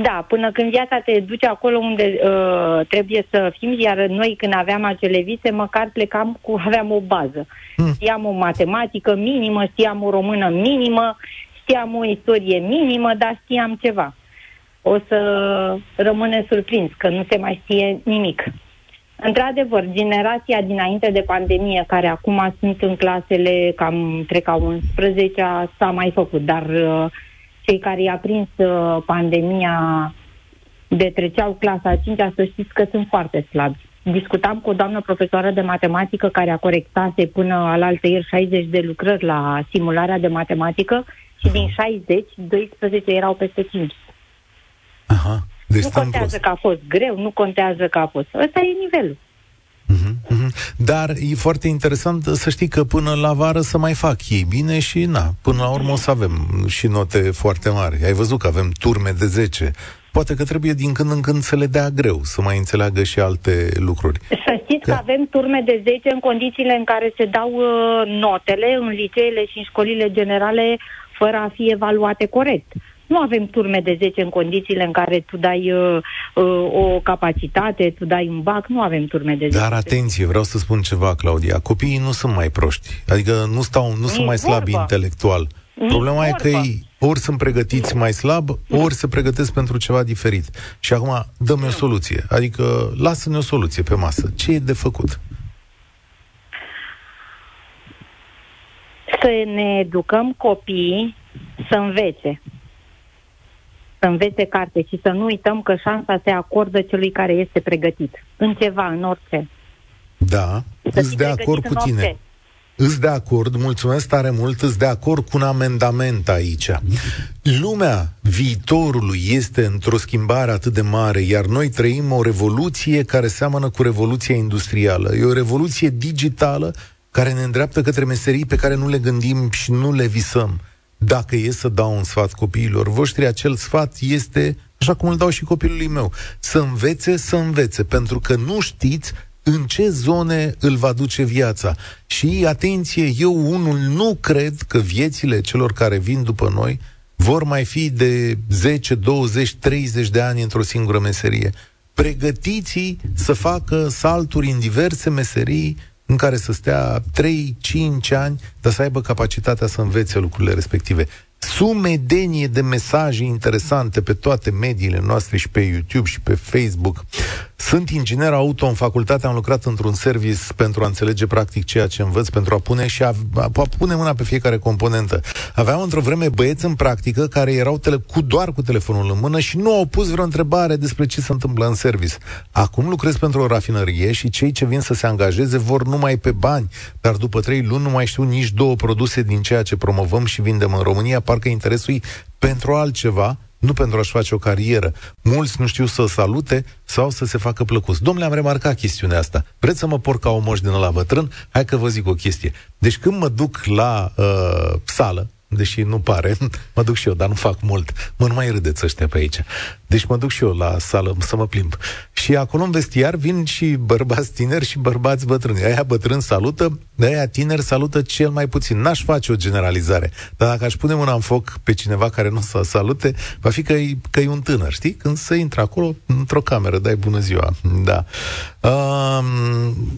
Da, până când viața te duce acolo unde uh, trebuie să fim, iar noi când aveam acele vise, măcar plecam cu, aveam o bază. Hmm. Știam o matematică minimă, știam o română minimă, știam o istorie minimă, dar știam ceva. O să rămâne surprins că nu se mai știe nimic. Într-adevăr, generația dinainte de pandemie, care acum sunt în clasele cam trec a 11 s-a mai făcut, dar uh, cei care i-a prins uh, pandemia de treceau clasa 5 să știți că sunt foarte slabi. Discutam cu o doamnă profesoară de matematică care a corectase până alaltă ieri 60 de lucrări la simularea de matematică și din 60, 12 erau peste 5. Aha. Deci nu contează prost. că a fost greu, nu contează că a fost. Ăsta e nivelul. Uh-huh, uh-huh. Dar e foarte interesant să știi că până la vară să mai fac ei bine și na, până la urmă o să avem și note foarte mari. Ai văzut că avem turme de 10. Poate că trebuie din când în când să le dea greu, să mai înțeleagă și alte lucruri. Să știți că, că avem turme de 10 în condițiile în care se dau uh, notele în liceele și în școlile generale fără a fi evaluate corect. Nu avem turme de 10 în condițiile în care tu dai uh, uh, o capacitate, tu dai un bac, nu avem turme de 10. Dar atenție, vreau să spun ceva, Claudia. Copiii nu sunt mai proști. Adică nu stau, nu sunt mai slabi vorba. intelectual. Nici Problema vorba. e că ei ori sunt pregătiți mai slab, ori se pregătesc pentru ceva diferit. Și acum dăm o soluție. Adică lasă-ne o soluție pe masă. Ce e de făcut? Să ne educăm copiii să învețe să învețe carte și să nu uităm că șansa se acordă celui care este pregătit. În ceva, în orice. Da, îți de acord cu tine. Orice. Îți de acord, mulțumesc tare mult, îți de acord cu un amendament aici. Lumea viitorului este într-o schimbare atât de mare, iar noi trăim o revoluție care seamănă cu revoluția industrială. E o revoluție digitală care ne îndreaptă către meserii pe care nu le gândim și nu le visăm. Dacă e să dau un sfat copiilor voștri, acel sfat este, așa cum îl dau și copilului meu, să învețe, să învețe, pentru că nu știți în ce zone îl va duce viața. Și, atenție, eu unul nu cred că viețile celor care vin după noi vor mai fi de 10, 20, 30 de ani într-o singură meserie. Pregătiți să facă salturi în diverse meserii în care să stea 3-5 ani, dar să aibă capacitatea să învețe lucrurile respective sumedenie de mesaje interesante pe toate mediile noastre și pe YouTube și pe Facebook. Sunt inginer auto în facultate, am lucrat într-un service pentru a înțelege practic ceea ce învăț, pentru a pune și a, a pune mâna pe fiecare componentă. Aveam într-o vreme băieți în practică care erau tele, cu doar cu telefonul în mână și nu au pus vreo întrebare despre ce se întâmplă în service. Acum lucrez pentru o rafinărie și cei ce vin să se angajeze vor numai pe bani, dar după trei luni nu mai știu nici două produse din ceea ce promovăm și vindem în România parcă interesul pentru altceva, nu pentru a-și face o carieră. Mulți nu știu să salute sau să se facă plăcuți. Domnule, am remarcat chestiunea asta. Vreți să mă porc ca o moș din la bătrân? Hai că vă zic o chestie. Deci când mă duc la uh, sală, deși nu pare, mă duc și eu, dar nu fac mult. Mă, nu mai râdeți ăștia pe aici. Deci mă duc și eu la sală să mă plimb. Și acolo în vestiar vin și bărbați tineri și bărbați bătrâni. Aia bătrâni salută, aia tineri salută cel mai puțin. N-aș face o generalizare. Dar dacă aș pune mâna în foc pe cineva care nu să salute, va fi că e, că e un tânăr, știi? Când se intră acolo, într-o cameră, dai bună ziua. Da. Uh,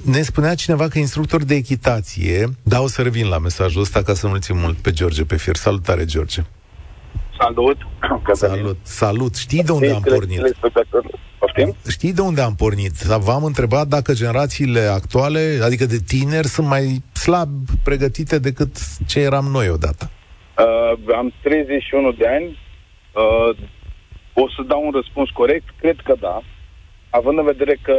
ne spunea cineva că instructor de echitație, da, o să revin la mesajul ăsta ca să nu-l țin mult pe George pe fir. Salutare, George. Salut! Salut, salut! Știi de unde am pornit? Știi de unde am pornit? V-am întrebat dacă generațiile actuale, adică de tineri, sunt mai slab pregătite decât ce eram noi odată. Uh, am 31 de ani. Uh, o să dau un răspuns corect? Cred că da. Având în vedere că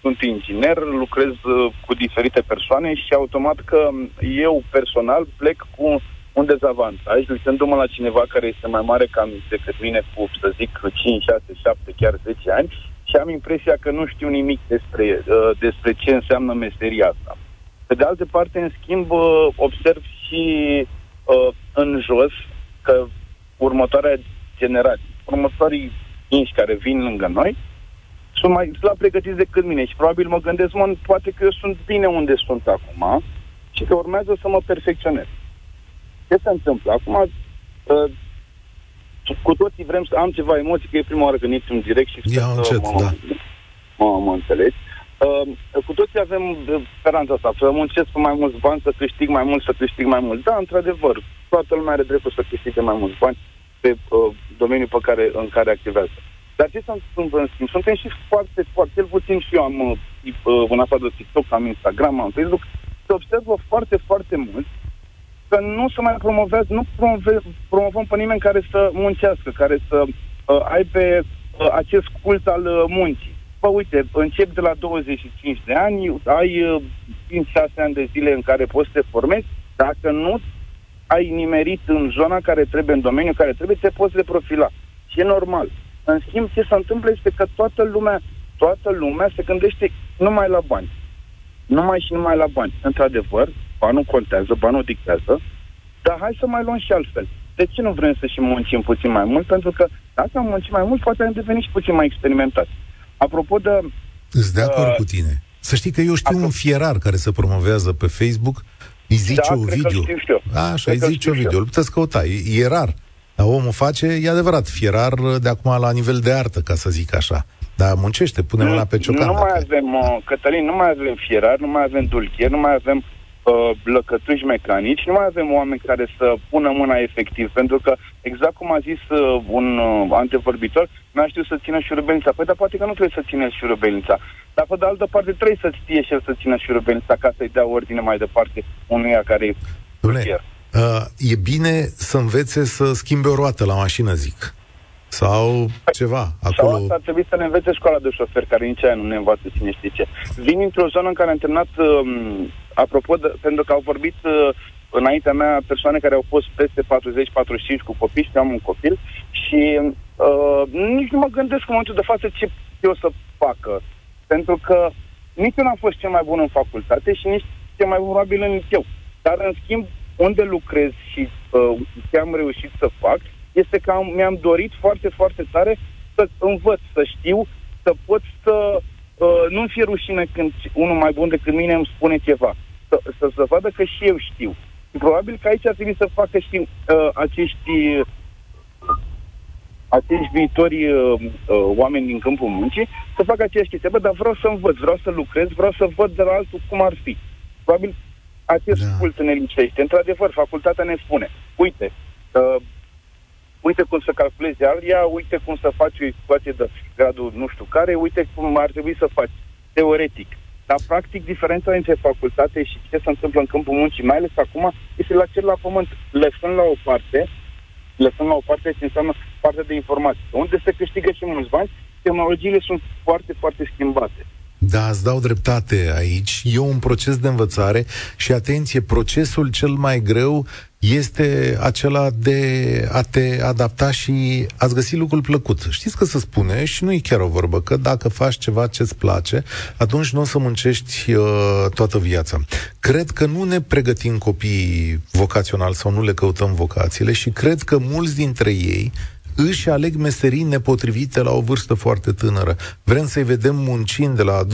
sunt inginer, lucrez uh, cu diferite persoane și automat că eu personal plec cu un dezavantaj, uitându-mă la cineva care este mai mare ca decât mine cu, să zic, 5, 6, 7, chiar 10 ani și am impresia că nu știu nimic despre, uh, despre ce înseamnă meseria asta. Pe de altă parte, în schimb, uh, observ și uh, în jos că următoarea generație, următorii inși care vin lângă noi, sunt mai slab pregătiți decât mine și probabil mă gândesc, mă, poate că eu sunt bine unde sunt acum și că urmează să mă perfecționez. Ce se întâmplă? Acum, uh, cu toții vrem să am ceva emoții, că e prima oară când intru în direct și sper Ia încet, mă, da. mă, mă, mă înțelegi. Uh, cu toții avem speranța asta, să muncesc cu mai mulți bani, să câștig mai mult, să câștig mai mult. Da, într-adevăr, toată lumea are dreptul să câștige mai mulți bani pe uh, domeniul pe care, în care activează. Dar ce se întâmplă în schimb? Suntem și foarte, foarte, cel puțin și eu am, uh, uh în afară de TikTok, am Instagram, am Facebook, se observă foarte, foarte mult că nu se mai promovează, nu promove, promovăm pe nimeni care să muncească, care să uh, aibă uh, acest cult al uh, muncii. Bă, uite, încep de la 25 de ani, ai uh, 5-6 ani de zile în care poți să te formezi, dacă nu ai nimerit în zona care trebuie, în domeniul care trebuie, te poți reprofila. Și e normal. În schimb, ce se întâmplă este că toată lumea, toată lumea se gândește numai la bani. Numai și numai la bani. Într-adevăr, banul contează, banul dictează, dar hai să mai luăm și altfel. De ce nu vrem să și muncim puțin mai mult? Pentru că dacă am muncit mai mult, poate am devenit și puțin mai experimentat. Apropo de... Îți de acord uh, cu tine. Să știi că eu știu apropo... un fierar care se promovează pe Facebook, îi zice da, o video. Așa, îi zice o video. Îl puteți căuta. E, e rar. Dar omul face, e adevărat, fierar de acum la nivel de artă, ca să zic așa. Dar muncește, pune la pe ciocan. Nu mai avem, uh, Cătălin, nu mai avem fierar, nu mai avem dulchier, nu mai avem uh, lăcătuși mecanici, nu mai avem oameni care să pună mâna efectiv, pentru că, exact cum a zis uh, un uh, antevorbitor, n-a știut să țină șurubelnița. Păi, dar poate că nu trebuie să țină șurubelnița. Dar, pe de altă parte, trebuie să știe și el să țină șurubelnița ca să-i dea ordine mai departe unuia care e Uh, e bine să învețe să schimbe o roată la mașină, zic. Sau ceva. Acolo... Sau asta ar trebui să ne învețe școala de șofer, care nici aia nu ne învață cine știe ce. Vin într-o zonă în care am terminat, um, apropo, de, pentru că au vorbit uh, înaintea mea persoane care au fost peste 40-45 cu copii și am un copil Și uh, nici nu mă gândesc în momentul de față ce eu să facă. Pentru că nici eu n-am fost cel mai bun în facultate și nici cel mai probabil în eu. Dar, în schimb, unde lucrez și uh, ce am reușit să fac, este că am, mi-am dorit foarte, foarte tare să învăț, să știu, să pot să uh, nu-mi fie rușine când unul mai bun decât mine îmi spune ceva. Să, să, să vadă că și eu știu. Și probabil că aici ar trebui să facă și uh, acești acești viitori uh, uh, oameni din câmpul muncii să facă aceeași chestie. Bă, dar vreau să învăț, vreau să lucrez, vreau să văd de la altul cum ar fi. Probabil acest da. cult ne lipsește. Într-adevăr, facultatea ne spune, uite, uh, uite cum să calculezi aria, uite cum să faci o ecuație de gradul nu știu care, uite cum ar trebui să faci, teoretic. Dar, practic, diferența între facultate și ce se întâmplă în câmpul muncii, mai ales acum, este la cel la pământ. Lăsând la o parte, lăsând la o parte ce înseamnă partea de informații. Unde se câștigă și mulți bani, tehnologiile sunt foarte, foarte schimbate. Da, îți dau dreptate aici. E un proces de învățare și, atenție, procesul cel mai greu este acela de a te adapta și a-ți găsi lucrul plăcut. Știți că se spune, și nu e chiar o vorbă, că dacă faci ceva ce-ți place, atunci nu o să muncești uh, toată viața. Cred că nu ne pregătim copiii vocațional sau nu le căutăm vocațiile și cred că mulți dintre ei își aleg meserii nepotrivite la o vârstă foarte tânără. Vrem să-i vedem muncind de la 22-23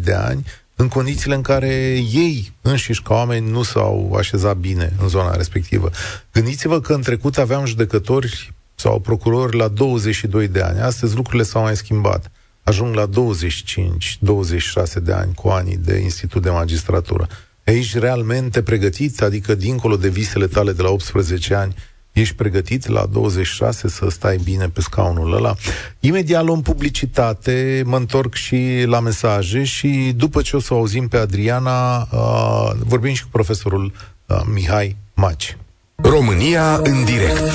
de ani, în condițiile în care ei înșiși ca oameni nu s-au așezat bine în zona respectivă. Gândiți-vă că în trecut aveam judecători sau procurori la 22 de ani. Astăzi lucrurile s-au mai schimbat. Ajung la 25-26 de ani cu anii de institut de magistratură. Aici realmente pregătit, adică dincolo de visele tale de la 18 ani, Ești pregătit la 26 să stai bine pe scaunul ăla? Imediat luăm publicitate, mă întorc și la mesaje și după ce o să auzim pe Adriana, uh, vorbim și cu profesorul uh, Mihai Maci. România în direct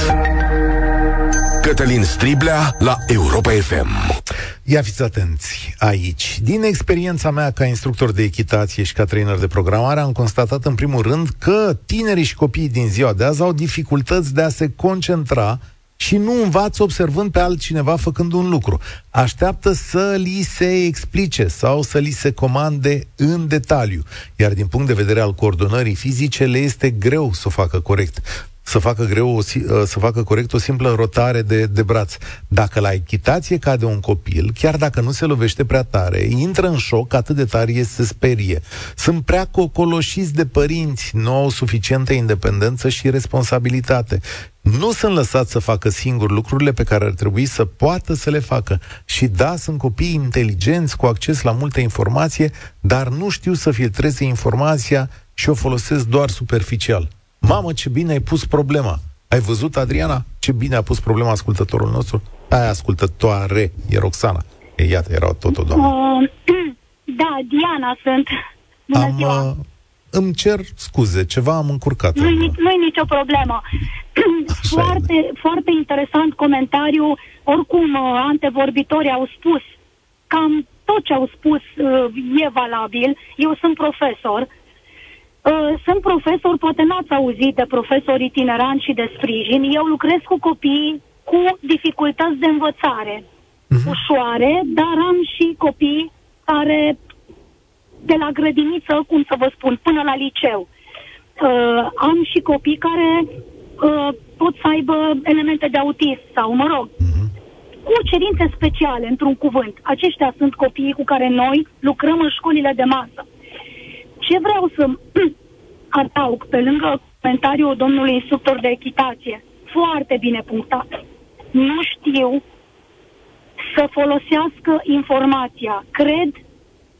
Cătălin Striblea la Europa FM. Ia fiți atenți aici. Din experiența mea ca instructor de echitație și ca trainer de programare, am constatat în primul rând că tinerii și copiii din ziua de azi au dificultăți de a se concentra și nu învață observând pe altcineva făcând un lucru. Așteaptă să li se explice sau să li se comande în detaliu. Iar din punct de vedere al coordonării fizice, le este greu să o facă corect să facă greu, o, ă, să facă corect o simplă rotare de, de braț. Dacă la echitație cade un copil, chiar dacă nu se lovește prea tare, intră în șoc atât de tare se sperie. Sunt prea cocoloșiți de părinți, nu au suficientă independență și responsabilitate. Nu sunt lăsați să facă singur lucrurile pe care ar trebui să poată să le facă. Și da, sunt copii inteligenți, cu acces la multă informație, dar nu știu să filtreze informația și o folosesc doar superficial. Mamă, ce bine ai pus problema. Ai văzut, Adriana, ce bine a pus problema ascultătorul nostru? Aia ascultătoare, e Roxana. E, iată, era tot o doamnă. Uh, da, Diana sunt. Bună am, ziua. Uh, îmi cer scuze, ceva am încurcat. Nu e nicio problemă. foarte, foarte interesant comentariu. Oricum, uh, antevorbitorii au spus cam tot ce au spus uh, e valabil. Eu sunt profesor Uh, sunt profesor, poate n-ați auzit de profesori itineranți și de sprijin. Eu lucrez cu copii cu dificultăți de învățare uh-huh. ușoare, dar am și copii care de la grădiniță, cum să vă spun, până la liceu. Uh, am și copii care uh, pot să aibă elemente de autism sau, mă rog, uh-huh. cu cerințe speciale, într-un cuvânt. Aceștia sunt copiii cu care noi lucrăm în școlile de masă. Ce vreau să adaug pe lângă comentariul domnului instructor de echitație, foarte bine punctat, nu știu să folosească informația. Cred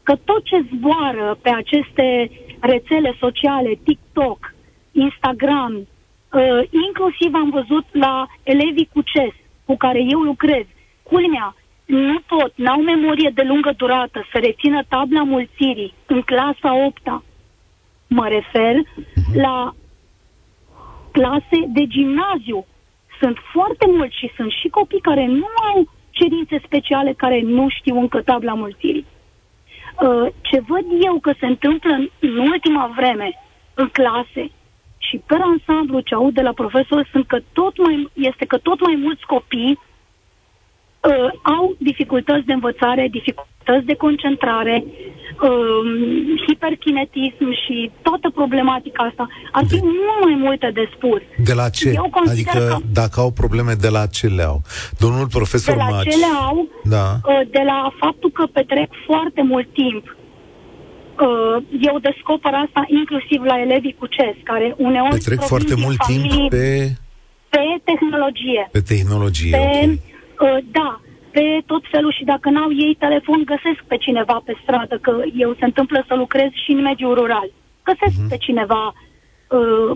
că tot ce zboară pe aceste rețele sociale, TikTok, Instagram, uh, inclusiv am văzut la elevii cu CES, cu care eu lucrez, culmea, nu pot, n-au memorie de lungă durată să rețină tabla mulțirii în clasa 8 -a. Mă refer uh-huh. la clase de gimnaziu. Sunt foarte mulți și sunt și copii care nu au cerințe speciale, care nu știu încă tabla mulțirii. Uh, ce văd eu că se întâmplă în ultima vreme în clase și și pe ansamblu ce aud de la profesori sunt că tot mai, este că tot mai mulți copii uh, au dificultăți de învățare, dificultăți de concentrare, uh, hiperkinetism și toată problematica asta. Ar fi de... mult mai multe de spus. De la ce? Eu adică că... dacă au probleme, de la ce le au? Domnul profesor De la Maci... ce le au? Da. Uh, de la faptul că petrec foarte mult timp Uh, eu descoper asta inclusiv la elevii cu CES, care uneori Petrec foarte mult familii, timp pe... Pe tehnologie. Pe tehnologie, pe, okay. Uh, Da, pe tot felul și dacă n-au ei telefon, găsesc pe cineva pe stradă, că eu se întâmplă să lucrez și în mediul rural. Găsesc uh-huh. pe cineva uh,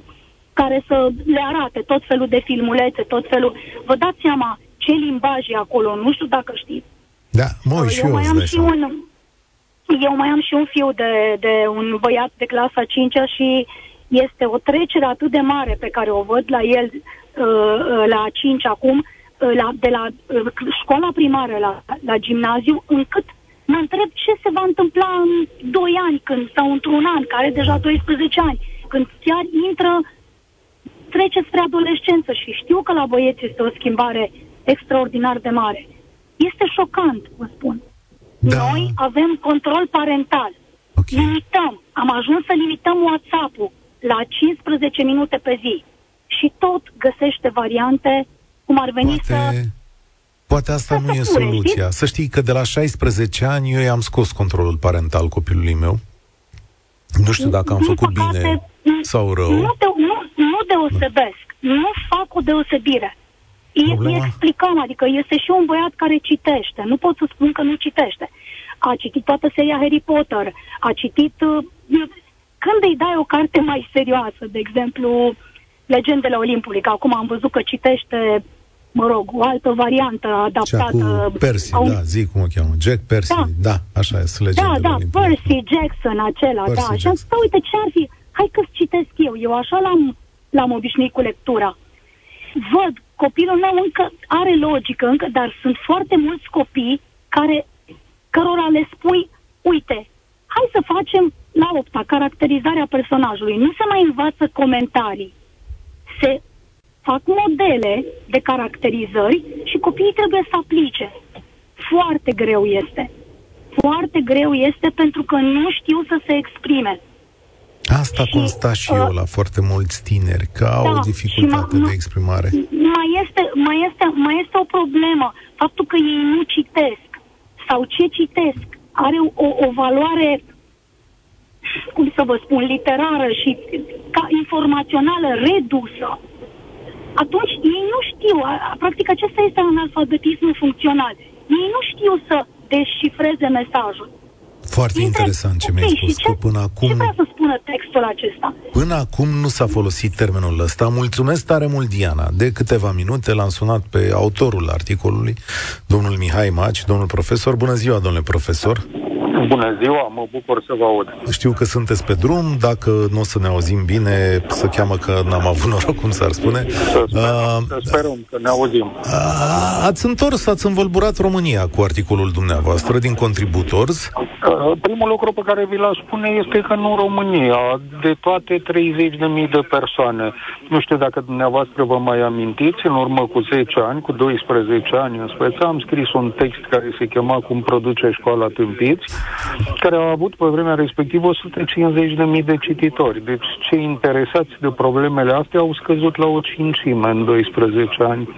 care să le arate tot felul de filmulețe, tot felul... Vă dați seama ce limbaj e acolo, nu știu dacă știți. Da, mă, uh, și eu, eu mai am și un eu mai am și un fiu de, de un băiat de clasa 5 și este o trecere atât de mare pe care o văd la el uh, la 5 acum, uh, la, de la uh, școala primară la, la gimnaziu, încât mă întreb ce se va întâmpla în 2 ani când, sau într-un an, care are deja 12 ani, când chiar intră, trece spre adolescență și știu că la băieți este o schimbare extraordinar de mare. Este șocant, vă spun. Da. Noi avem control parental. Okay. Limităm. Am ajuns să limităm WhatsApp-ul la 15 minute pe zi. Și tot găsește variante cum ar veni Poate... să... Poate asta nu e soluția. Știți? Să știi că de la 16 ani eu i-am scos controlul parental copilului meu. Nu știu dacă am făcut păcate, bine sau rău. Nu, de, nu, nu deosebesc. Nu fac o deosebire. Îi explicăm, adică este și un băiat care citește. Nu pot să spun că nu citește. A citit toată seria Harry Potter, a citit... Uh, când îi dai o carte mai serioasă, de exemplu, Legendele Olimpului, că acum am văzut că citește mă rog, o altă variantă adaptată. Cea cu Percy, un... da, zi cum o cheamă, Jack Percy, da, da așa e, sunt legendele Da, da, Olimpului. Percy Jackson acela, Percy da. Jackson. Și am zis, uite, ce ar fi? Hai că citesc eu. Eu așa l-am, l-am obișnuit cu lectura. Văd copilul meu încă are logică, încă, dar sunt foarte mulți copii care, cărora le spui, uite, hai să facem la opta caracterizarea personajului. Nu se mai învață comentarii. Se fac modele de caracterizări și copiii trebuie să aplice. Foarte greu este. Foarte greu este pentru că nu știu să se exprime. Asta și, consta și uh, eu la foarte mulți tineri, că au da, o dificultate ma, de exprimare. Mai este, mai, este, mai este o problemă. Faptul că ei nu citesc sau ce citesc are o, o valoare, cum să vă spun, literară și ca informațională redusă. Atunci ei nu știu, a, practic acesta este analfabetismul funcțional. Ei nu știu să descifreze mesajul. Foarte interesant ce mi-ai spus, că până acum... Ce vrea să spună textul acesta? Până acum nu s-a folosit termenul ăsta. Mulțumesc tare mult, Diana. De câteva minute l-am sunat pe autorul articolului, domnul Mihai Maci, domnul profesor. Bună ziua, domnule profesor! Bună ziua, mă bucur să vă aud. Știu că sunteți pe drum, dacă nu o să ne auzim bine, să cheamă că n-am avut noroc, cum s-ar spune. Să sperăm, uh, să sperăm că ne auzim. Uh, ați întors, ați învolburat România cu articolul dumneavoastră din Contributors. Uh, primul lucru pe care vi l spune este că nu România, de toate 30.000 de persoane. Nu știu dacă dumneavoastră vă mai amintiți, în urmă cu 10 ani, cu 12 ani în speță, am scris un text care se chema Cum produce școala tâmpiți, care au avut pe vremea respectivă 150.000 de cititori. Deci cei interesați de problemele astea au scăzut la o cincime în 12 ani.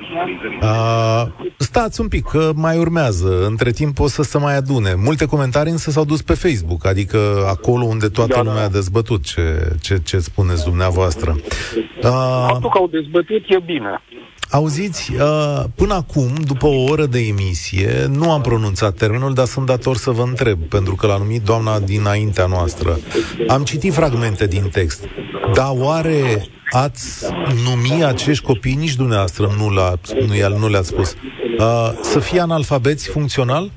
Uh, stați un pic, că mai urmează. Între timp o să se mai adune. Multe comentarii însă s-au dus pe Facebook, adică acolo unde toată da, lumea da. a dezbătut ce, ce, ce spuneți dumneavoastră. Uh, Faptul că au dezbătut e bine. Auziți, uh, până acum, după o oră de emisie, nu am pronunțat termenul, dar sunt dator să vă întreb, pentru că l-a numit doamna dinaintea noastră. Am citit fragmente din text. Dar oare ați numi acești copii, nici dumneavoastră nu, l-a, nu, nu le-ați spus, uh, să fie analfabeți funcțional?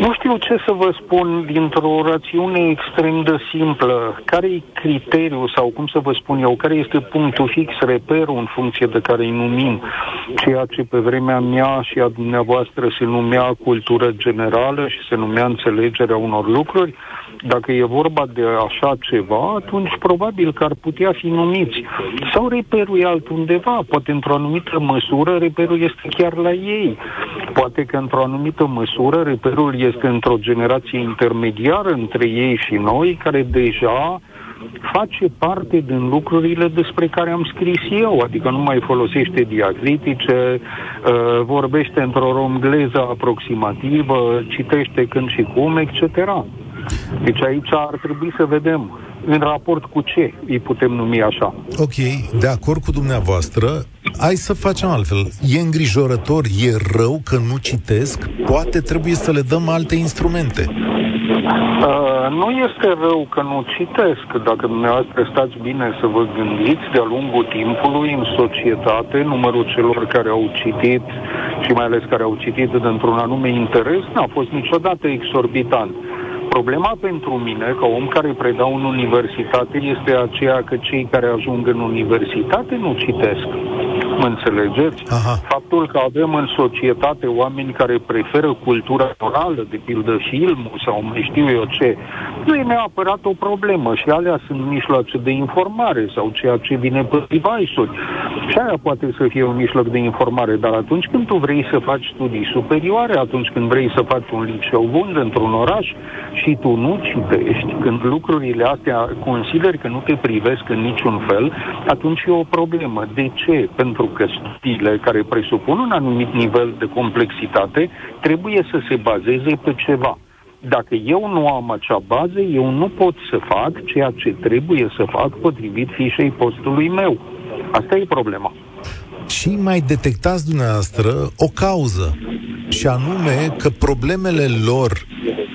Nu știu ce să vă spun dintr-o rațiune extrem de simplă. Care e criteriul sau cum să vă spun eu, care este punctul fix, reperul în funcție de care îi numim ceea ce pe vremea mea și a dumneavoastră se numea cultură generală și se numea înțelegerea unor lucruri? Dacă e vorba de așa ceva, atunci probabil că ar putea fi numiți. Sau reperul e altundeva, poate într-o anumită măsură reperul este chiar la ei. Poate că într-o anumită măsură reperul este într-o generație intermediară între ei și noi, care deja face parte din lucrurile despre care am scris eu, adică nu mai folosește diacritice, uh, vorbește într-o romgleză aproximativă, citește când și cum, etc. Deci aici ar trebui să vedem în raport cu ce îi putem numi așa. Ok, de acord cu dumneavoastră, hai să facem altfel. E îngrijorător, e rău că nu citesc? Poate trebuie să le dăm alte instrumente. Uh, nu este rău că nu citesc. Dacă dumneavoastră stați bine să vă gândiți, de-a lungul timpului, în societate, numărul celor care au citit și mai ales care au citit dintr-un anume interes n-a fost niciodată exorbitant. Problema pentru mine, ca om care predau în universitate, este aceea că cei care ajung în universitate nu citesc. Mă înțelegeți? Aha. Faptul că avem în societate oameni care preferă cultura orală, de pildă filmul sau mai știu eu ce, nu e neapărat o problemă și alea sunt mijloace de informare sau ceea ce vine pe device-uri. Și aia poate să fie un mijloc de informare, dar atunci când tu vrei să faci studii superioare, atunci când vrei să faci un liceu bun într-un oraș și tu nu citești, când lucrurile astea consideri că nu te privesc în niciun fel, atunci e o problemă. De ce? Pentru că studiile care presupun un anumit nivel de complexitate trebuie să se bazeze pe ceva. Dacă eu nu am acea bază, eu nu pot să fac ceea ce trebuie să fac potrivit fișei postului meu. Asta e problema. Și mai detectați dumneavoastră o cauză, și anume că problemele lor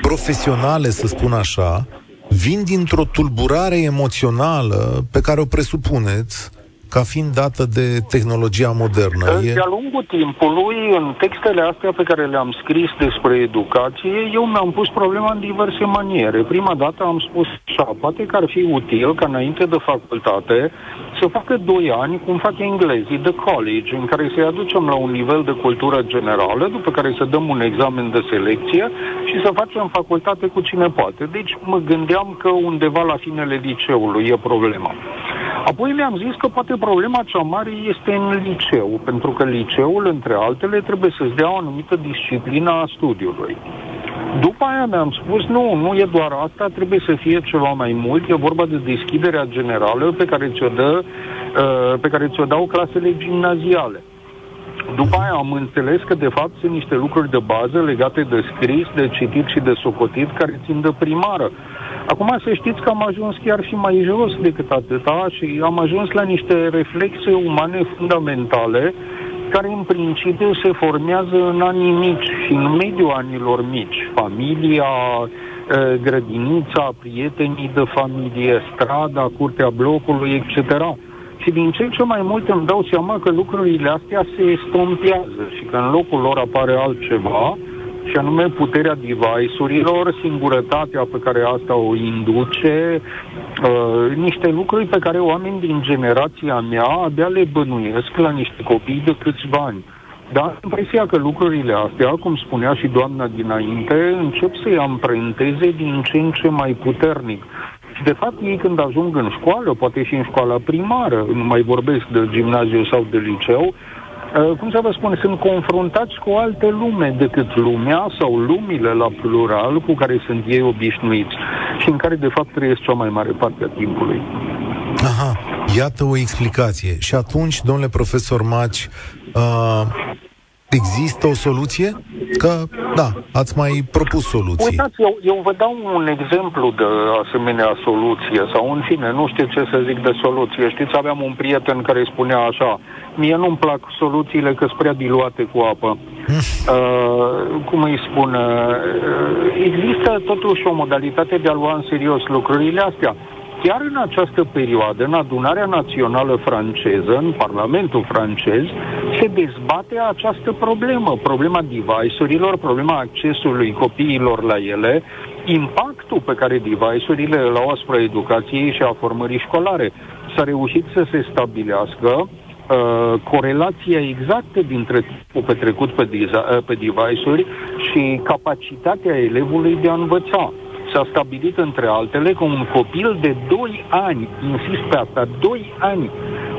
profesionale, să spun așa, vin dintr-o tulburare emoțională pe care o presupuneți ca fiind dată de tehnologia modernă. E... De-a lungul timpului, în textele astea pe care le-am scris despre educație, eu mi-am pus problema în diverse maniere. Prima dată am spus așa, poate că ar fi util ca înainte de facultate să facă doi ani cum fac englezii de college, în care să-i aducem la un nivel de cultură generală, după care să dăm un examen de selecție și să facem facultate cu cine poate. Deci mă gândeam că undeva la finele liceului e problema. Apoi mi-am zis că poate problema cea mare este în liceu, pentru că liceul, între altele, trebuie să-ți dea o anumită disciplină a studiului. După aia mi-am spus, nu, nu e doar asta, trebuie să fie ceva mai mult, e vorba de deschiderea generală pe care ți-o, dă, uh, pe care ți-o dau clasele gimnaziale. După aia am înțeles că de fapt sunt niște lucruri de bază legate de scris, de citit și de socotit care țin de primară. Acum să știți că am ajuns chiar și mai jos decât atâta și am ajuns la niște reflexe umane fundamentale care în principiu se formează în anii mici și în mediul anilor mici. Familia, grădinița, prietenii de familie, strada, curtea blocului, etc. Și din ce în ce mai mult îmi dau seama că lucrurile astea se estompează și că în locul lor apare altceva, și anume puterea device-urilor, singurătatea pe care asta o induce, uh, niște lucruri pe care oameni din generația mea abia le bănuiesc la niște copii de câțiva ani. Dar impresia că lucrurile astea, cum spunea și doamna dinainte, încep să-i amprenteze din ce în ce mai puternic. Și de fapt ei când ajung în școală, poate și în școala primară, nu mai vorbesc de gimnaziu sau de liceu, Uh, cum să vă spun, sunt confruntați cu alte lume decât lumea sau lumile la plural cu care sunt ei obișnuiți și în care de fapt trăiesc cea mai mare parte a timpului. Aha, iată o explicație. Și atunci, domnule profesor Maci, uh, Există o soluție? Că, da, ați mai propus soluții. Uitați, eu, eu vă dau un exemplu de asemenea soluție, sau în fine, nu știu ce să zic de soluție. Știți, aveam un prieten care spunea așa, mie nu-mi plac soluțiile că sunt prea diluate cu apă. Mm. Uh, cum îi spun, uh, există totuși o modalitate de a lua în serios lucrurile astea. Chiar în această perioadă, în adunarea națională franceză, în Parlamentul francez, se dezbate această problemă, problema device-urilor, problema accesului copiilor la ele, impactul pe care device-urile îl au asupra educației și a formării școlare. S-a reușit să se stabilească uh, corelația exactă dintre timpul petrecut pe, uh, pe device-uri și capacitatea elevului de a învăța s-a stabilit între altele că un copil de 2 ani, insist pe asta, 2 ani,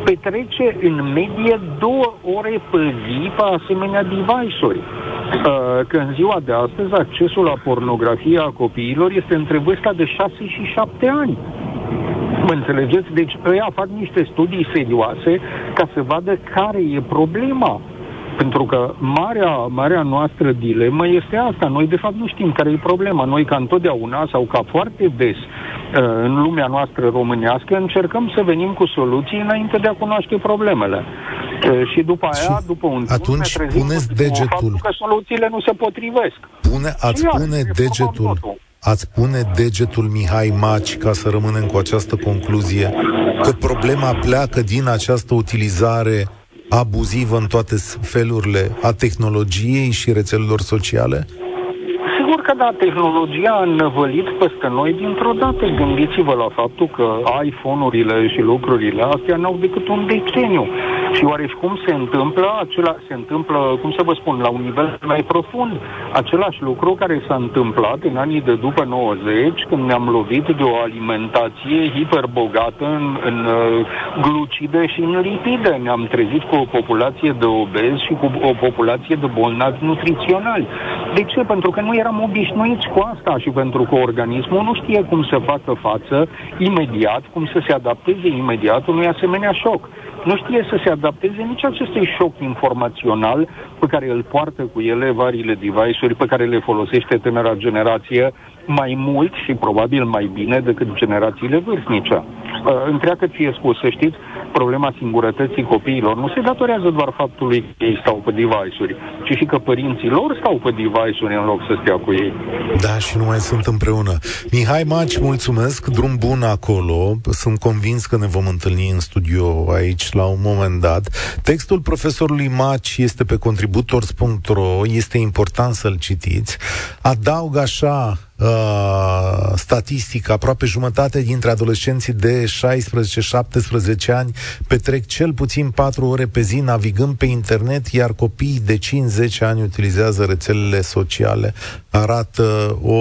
petrece în medie două ore pe zi pe asemenea device-uri. Uh, că în ziua de astăzi accesul la pornografie a copiilor este între vârsta de 6 și 7 ani. Mă înțelegeți? Deci ăia fac niște studii serioase ca să vadă care e problema. Pentru că marea, marea noastră dilemă este asta. Noi, de fapt, nu știm care e problema. Noi, ca întotdeauna, sau ca foarte des, uh, în lumea noastră românească, încercăm să venim cu soluții înainte de a cunoaște problemele. Uh, și după aia, și după un atunci timp, ne puneți degetul. că soluțiile nu se potrivesc. Pune, ați pune degetul ați pune degetul Mihai Maci ca să rămânem cu această concluzie că problema pleacă din această utilizare abuzivă în toate felurile a tehnologiei și rețelelor sociale? Sigur că da, tehnologia a învălit peste noi dintr-o dată. Gândiți-vă la faptul că iPhone-urile și lucrurile astea n-au decât un deceniu. Și oare cum se întâmplă? Acela se întâmplă, cum să vă spun, la un nivel mai profund. Același lucru care s-a întâmplat în anii de după 90, când ne-am lovit de o alimentație hiperbogată în, în uh, glucide și în lipide. Ne-am trezit cu o populație de obezi și cu o populație de bolnavi nutriționali. De ce? Pentru că nu eram obișnuiți cu asta și pentru că organismul nu știe cum să facă față imediat, cum să se adapteze imediat unui asemenea șoc nu știe să se adapteze nici acestui șoc informațional pe care îl poartă cu ele variile device-uri pe care le folosește tânăra generație mai mult și probabil mai bine decât generațiile vârstnice. Uh, întreagă fie spus, să știți, problema singurătății copiilor nu se datorează doar faptului că ei stau pe device-uri, ci și că părinții lor stau pe device-uri în loc să stea cu ei. Da, și nu mai sunt împreună. Mihai Maci, mulțumesc, drum bun acolo. Sunt convins că ne vom întâlni în studio aici la un moment dat. Textul profesorului Maci este pe contributors.ro, este important să-l citiți. Adaug așa uh, statistic, aproape jumătate dintre adolescenții de 16-17 ani petrec cel puțin 4 ore pe zi navigând pe internet, iar copiii de 5-10 ani utilizează rețelele sociale. Arată o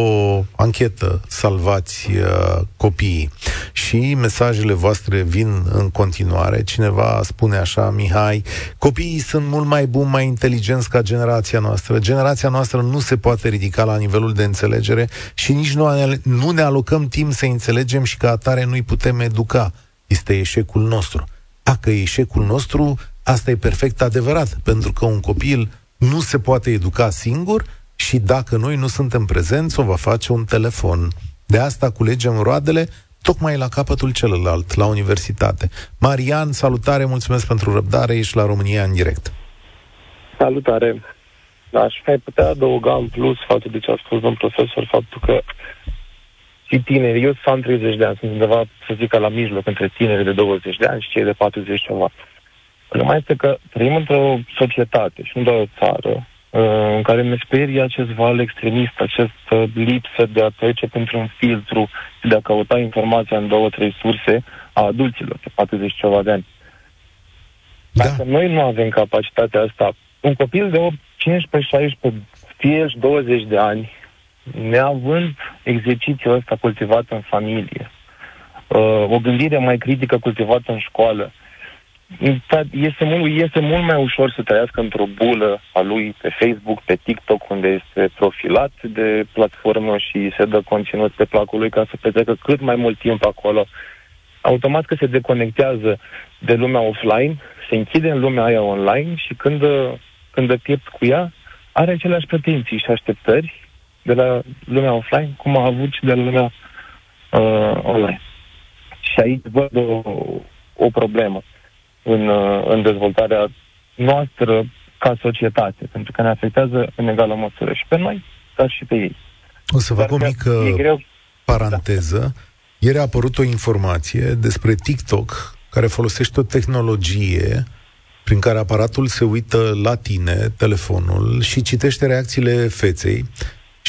anchetă, salvați uh, copiii. Și mesajele voastre vin în continuare. Cineva spune așa, Mihai, copiii sunt mult mai buni, mai inteligenți ca generația noastră. Generația noastră nu se poate ridica la nivelul de înțelegere și nici nu, nu ne alocăm timp să înțelegem și ca atare nu-i putem educa. Este eșecul nostru. Dacă e eșecul nostru, asta e perfect adevărat, pentru că un copil nu se poate educa singur și dacă noi nu suntem prezenți, o va face un telefon. De asta culegem roadele tocmai la capătul celălalt, la universitate. Marian, salutare, mulțumesc pentru răbdare, ești la România în direct. Salutare. Aș mai putea adăuga în plus față de ce a spus domnul profesor faptul că și tineri, eu sunt 30 de ani, sunt undeva, să zic, la mijloc între tineri de 20 de ani și cei de 40 ceva. Problema este că trăim într-o societate și nu doar o țară uh, în care ne sperie acest val extremist, această lipsă de a trece pentru un filtru și de a căuta informația în două, trei surse a adulților de 40 ceva de ani. Da. Dacă noi nu avem capacitatea asta, un copil de 8, 15, 16, fie 20 de ani, neavând exercițiul ăsta cultivat în familie, uh, o gândire mai critică cultivată în școală, este mult, este mult mai ușor să trăiască într-o bulă a lui pe Facebook, pe TikTok, unde este profilat de platformă și se dă conținut pe placul lui ca să petrecă cât mai mult timp acolo. Automat că se deconectează de lumea offline, se închide în lumea aia online și când, când dă piept cu ea, are aceleași pretenții și așteptări de la lumea offline, cum a avut și de la lumea uh, online. Și aici văd o, o problemă în, uh, în dezvoltarea noastră ca societate, pentru că ne afectează în egală măsură și pe noi, dar și pe ei. O să fac o mică greu... paranteză. Da. Ieri a apărut o informație despre TikTok care folosește o tehnologie prin care aparatul se uită la tine, telefonul, și citește reacțiile feței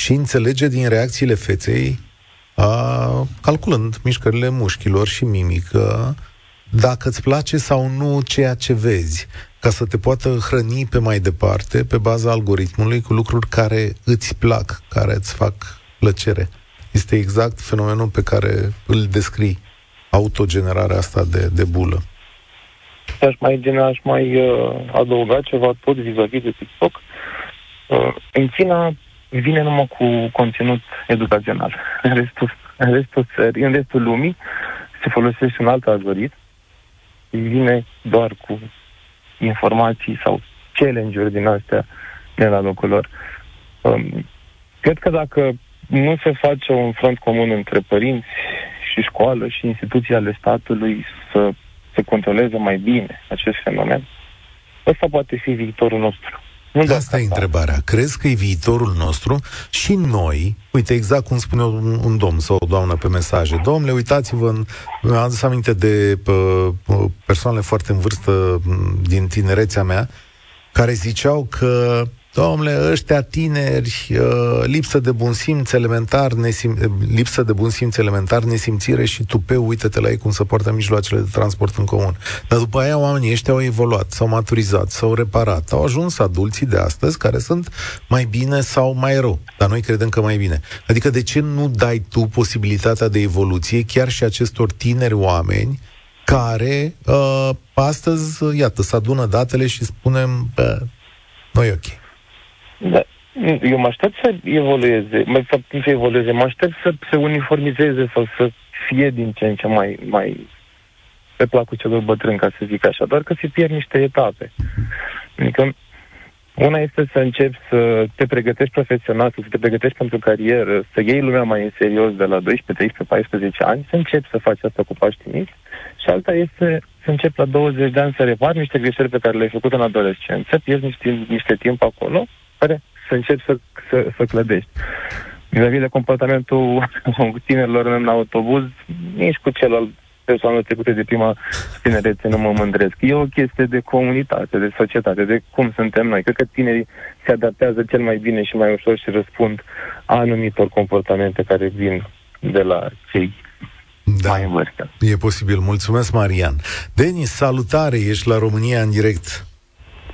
și înțelege din reacțiile feței, a, calculând mișcările mușchilor și mimică, dacă îți place sau nu ceea ce vezi, ca să te poată hrăni pe mai departe, pe baza algoritmului, cu lucruri care îți plac, care îți fac plăcere. Este exact fenomenul pe care îl descrii, autogenerarea asta de, de bulă. Aș mai, aș mai uh, adăuga ceva tot vis-a-vis de TikTok. Uh, în China vine numai cu conținut educațional. În restul, în restul, țări, în restul lumii se folosește un alt algoritm vine doar cu informații sau challenge-uri din astea de la locul lor. Um, cred că dacă nu se face un front comun între părinți și școală și instituții ale statului să se controleze mai bine acest fenomen, ăsta poate fi viitorul nostru. Nu Asta e întrebarea. Crezi că e viitorul nostru și noi, uite, exact cum spune un, un domn sau o doamnă pe mesaje, domnule, uitați-vă, mi-am adus aminte de uh, persoanele foarte în vârstă din tinerețea mea, care ziceau că Domnule, ăștia tineri, uh, lipsă de bun simț elementar, nesim, lipsă de bun simț elementar, nesimțire și tupeu, uite-te la ei cum se poartă mijloacele de transport în comun. Dar după aia oamenii ăștia au evoluat, s-au maturizat, s-au reparat, au ajuns adulții de astăzi care sunt mai bine sau mai rău. Dar noi credem că mai bine. Adică de ce nu dai tu posibilitatea de evoluție chiar și acestor tineri oameni care uh, astăzi, iată, să adună datele și spunem, bă, nu e ok. Da. Eu mă aștept să evolueze, mai fapt să evolueze, mă aștept să se uniformizeze sau să fie din ce în ce mai, mai pe placul celor bătrâni, ca să zic așa, doar că se pierd niște etape. Adică una este să începi să te pregătești profesional, să te pregătești pentru carieră, să iei lumea mai în serios de la 12, 13, 14 ani, să începi să faci asta cu paști mici și alta este să începi la 20 de ani să repari niște greșeli pe care le-ai făcut în adolescență, pierzi niște, niște timp acolo care să începi să, să, să clădești. Vis-a-vis de comportamentul tinerilor în autobuz, nici cu cel al persoanelor trecute de prima tinerețe nu mă mândresc. E o chestie de comunitate, de societate, de cum suntem noi. Cred că tinerii se adaptează cel mai bine și mai ușor și răspund anumitor comportamente care vin de la cei da. mai în vârstă. E posibil. Mulțumesc, Marian. Denis, salutare, ești la România în direct.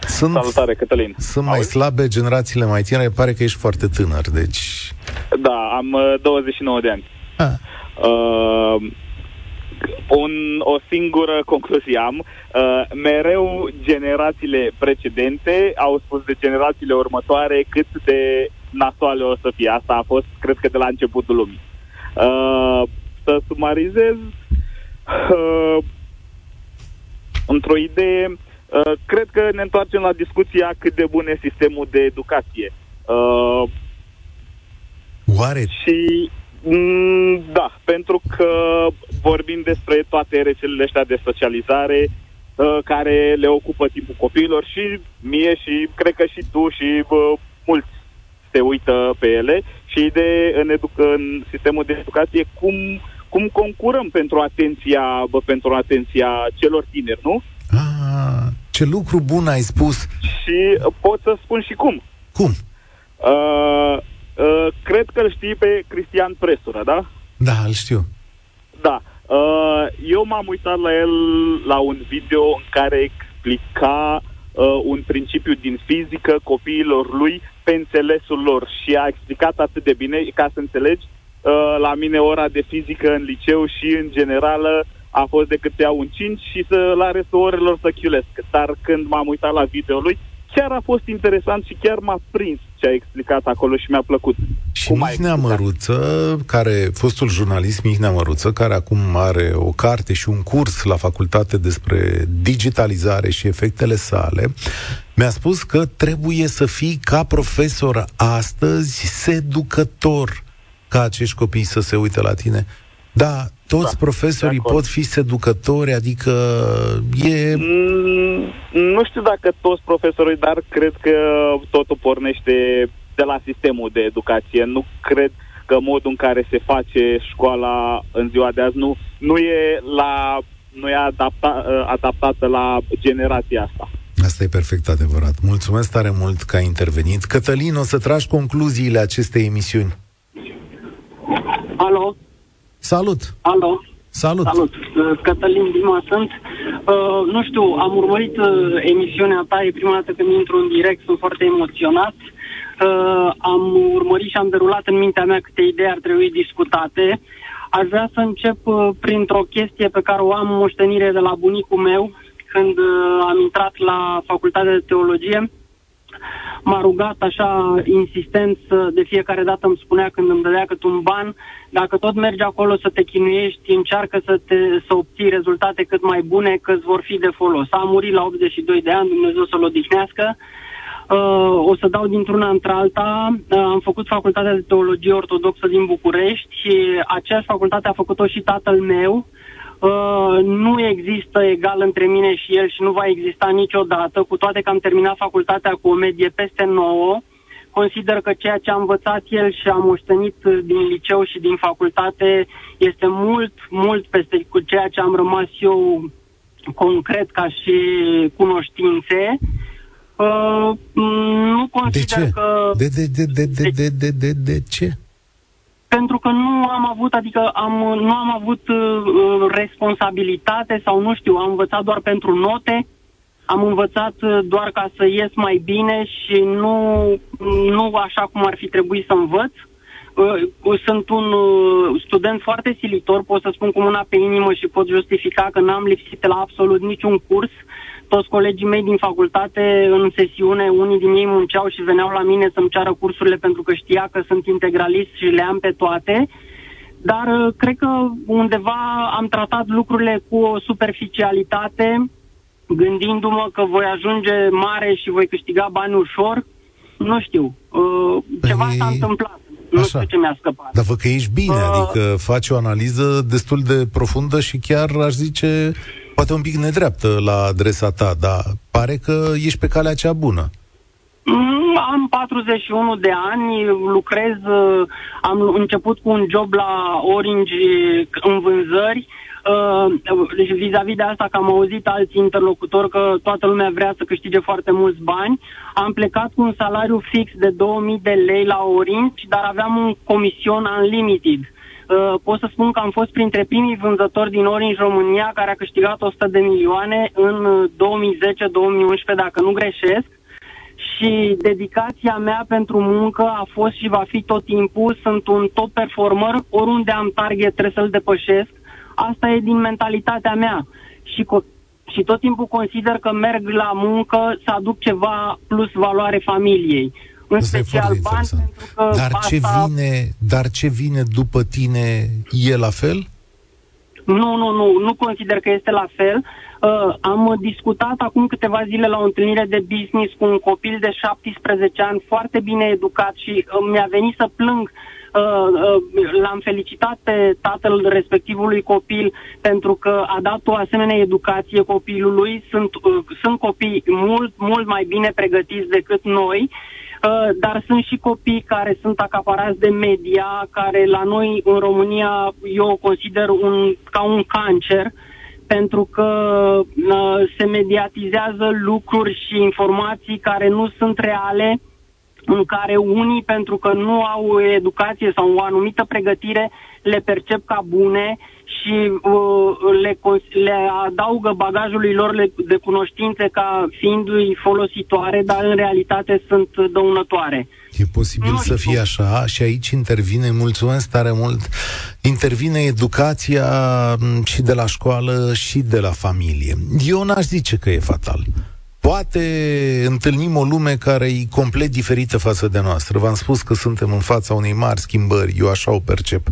Sunt, Salutare, Cătălin. Sunt mai Auzi? slabe generațiile mai tinere, pare că ești foarte tânăr, deci... Da, am uh, 29 de ani. Ah. Uh, un, o singură concluzie am. Uh, mereu generațiile precedente au spus de generațiile următoare cât de nasoale o să fie. Asta a fost, cred că, de la începutul lumii. Uh, să sumarizez, uh, într-o idee, Uh, cred că ne întoarcem la discuția cât de bun e sistemul de educație. Uh, Oare? Și mm, da, pentru că vorbim despre toate rețelele astea de socializare uh, care le ocupă timpul copiilor și mie și cred că și tu și uh, mulți se uită pe ele și de în, edu- în sistemul de educație cum, cum concurăm pentru atenția, bă, pentru atenția celor tineri, nu? Ah, ce lucru bun ai spus! Și pot să spun și cum. Cum? Uh, uh, cred că îl știi pe Cristian Presură, da? Da, îl știu. Da. Uh, eu m-am uitat la el la un video în care explica uh, un principiu din fizică copiilor lui pe înțelesul lor și a explicat atât de bine, ca să înțelegi, uh, la mine ora de fizică în liceu și în generală a fost decât să iau un 5 și să la restul orelor să chiulesc. Dar când m-am uitat la video lui, chiar a fost interesant și chiar m-a prins ce a explicat acolo și mi-a plăcut. Și Mihnea Măruță, care, fostul jurnalist Mihnea Măruță, care acum are o carte și un curs la facultate despre digitalizare și efectele sale, mi-a spus că trebuie să fii ca profesor astăzi seducător ca acești copii să se uite la tine. Da, toți da, profesorii pot fi seducători, adică e... Mm, nu știu dacă toți profesorii, dar cred că totul pornește de la sistemul de educație. Nu cred că modul în care se face școala în ziua de azi nu, nu e, la, nu e adapta, adaptată la generația asta. Asta e perfect adevărat. Mulțumesc tare mult că ai intervenit. Cătălin, o să tragi concluziile acestei emisiuni. Alo? Salut! Alo! Salut! Salut! Uh, Cătălin Dima sunt. Uh, nu știu, am urmărit uh, emisiunea ta, e prima dată când intru în direct, sunt foarte emoționat. uh, am urmărit și am derulat în mintea mea câte idei ar trebui discutate. Aș vrea să încep uh, printr-o chestie pe care o am moștenire de la bunicul meu, când uh, am intrat la facultatea de teologie m-a rugat așa insistent să, de fiecare dată îmi spunea când îmi dădea cât un ban, dacă tot mergi acolo să te chinuiești, încearcă să, te, să obții rezultate cât mai bune, că îți vor fi de folos. A murit la 82 de ani, Dumnezeu să-l odihnească. Uh, o să dau dintr-una într-alta. Uh, am făcut facultatea de teologie ortodoxă din București și aceeași facultate a făcut-o și tatăl meu. Uh, Uh, nu există egal între mine și el și nu va exista niciodată, cu toate că am terminat facultatea cu o medie peste 9. Consider că ceea ce a învățat el și am moștenit din liceu și din facultate este mult, mult peste cu ceea ce am rămas eu concret ca și cunoștințe. Uh, nu consider de ce? că... De, de, de, de, de, de, de, de, de ce? Pentru că nu am avut, adică am, nu am avut uh, responsabilitate sau nu știu, am învățat doar pentru note, am învățat uh, doar ca să ies mai bine și nu, nu așa cum ar fi trebuit să învăț. Uh, sunt un uh, student foarte silitor, pot să spun cu mâna pe inimă și pot justifica că n-am lipsit la absolut niciun curs. Toți colegii mei din facultate, în sesiune, unii din ei munceau și veneau la mine să-mi ceară cursurile pentru că știa că sunt integralist și le am pe toate. Dar uh, cred că undeva am tratat lucrurile cu o superficialitate, gândindu-mă că voi ajunge mare și voi câștiga bani ușor. Nu știu, ceva păi... s-a întâmplat. Nu Așa. știu ce mi-a scăpat. Dar vă că ești bine, uh, adică faci o analiză destul de profundă și chiar aș zice poate un pic nedreaptă la adresa ta, dar pare că ești pe calea cea bună. Mm, am 41 de ani, lucrez, uh, am început cu un job la Orange în vânzări, Uh, deci vis-a-vis de asta că am auzit alți interlocutori că toată lumea vrea să câștige foarte mulți bani, am plecat cu un salariu fix de 2000 de lei la Orange, dar aveam un comision unlimited. Uh, pot să spun că am fost printre primii vânzători din Orange România care a câștigat 100 de milioane în 2010-2011, dacă nu greșesc. Și dedicația mea pentru muncă a fost și va fi tot timpul, sunt un top performer, oriunde am target trebuie să-l depășesc Asta e din mentalitatea mea. Și, co- și tot timpul consider că merg la muncă să aduc ceva plus valoare familiei. În Asta special bani, pentru că dar asta... ce, vine, dar ce vine după tine e la fel? Nu, nu, nu, nu consider că este la fel. Uh, am discutat acum câteva zile la o întâlnire de business cu un copil de 17 ani foarte bine educat și uh, mi-a venit să plâng Uh, uh, l-am felicitat pe tatăl respectivului copil pentru că a dat o asemenea educație copilului. Sunt, uh, sunt copii mult, mult mai bine pregătiți decât noi. Uh, dar sunt și copii care sunt acaparați de media, care la noi în România eu o consider un, ca un cancer, pentru că uh, se mediatizează lucruri și informații care nu sunt reale, în care unii, pentru că nu au educație sau o anumită pregătire, le percep ca bune și uh, le, le adaugă bagajului lor de cunoștințe ca fiindu-i folositoare, dar în realitate sunt dăunătoare. E posibil nu să fie așa și aici intervine, mulțumesc tare mult, intervine educația și de la școală și de la familie. Eu n-aș zice că e fatal. Poate întâlnim o lume care e complet diferită față de noastră. V-am spus că suntem în fața unei mari schimbări, eu așa o percep.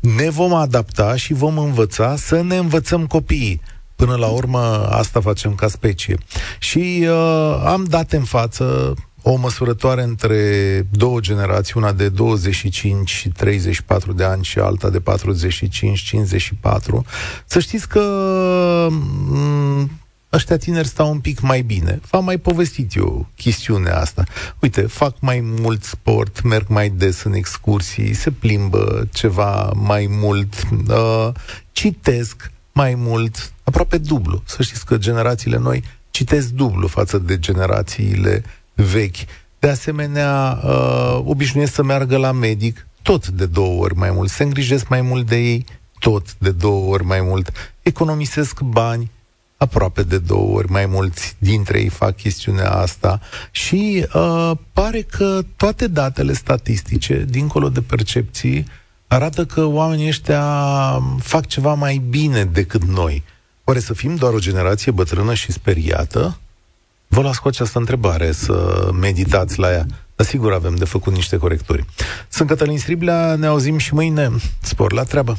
Ne vom adapta și vom învăța să ne învățăm copiii. Până la urmă, asta facem ca specie. Și uh, am dat în față o măsurătoare între două generații, una de 25 și 34 de ani și alta de 45-54. Să știți că mm, ăștia tineri stau un pic mai bine. V-am mai povestit eu chestiunea asta. Uite, fac mai mult sport, merg mai des în excursii, se plimbă ceva mai mult, uh, citesc mai mult, aproape dublu. Să știți că generațiile noi citesc dublu față de generațiile vechi. De asemenea, uh, obișnuiesc să meargă la medic tot de două ori mai mult, se îngrijesc mai mult de ei tot de două ori mai mult, economisesc bani, aproape de două ori mai mulți dintre ei fac chestiunea asta și uh, pare că toate datele statistice, dincolo de percepții, arată că oamenii ăștia fac ceva mai bine decât noi. Oare să fim doar o generație bătrână și speriată? Vă las cu această întrebare să meditați la ea. Dar sigur avem de făcut niște corecturi. Sunt Cătălin Striblea, ne auzim și mâine. Spor la treabă!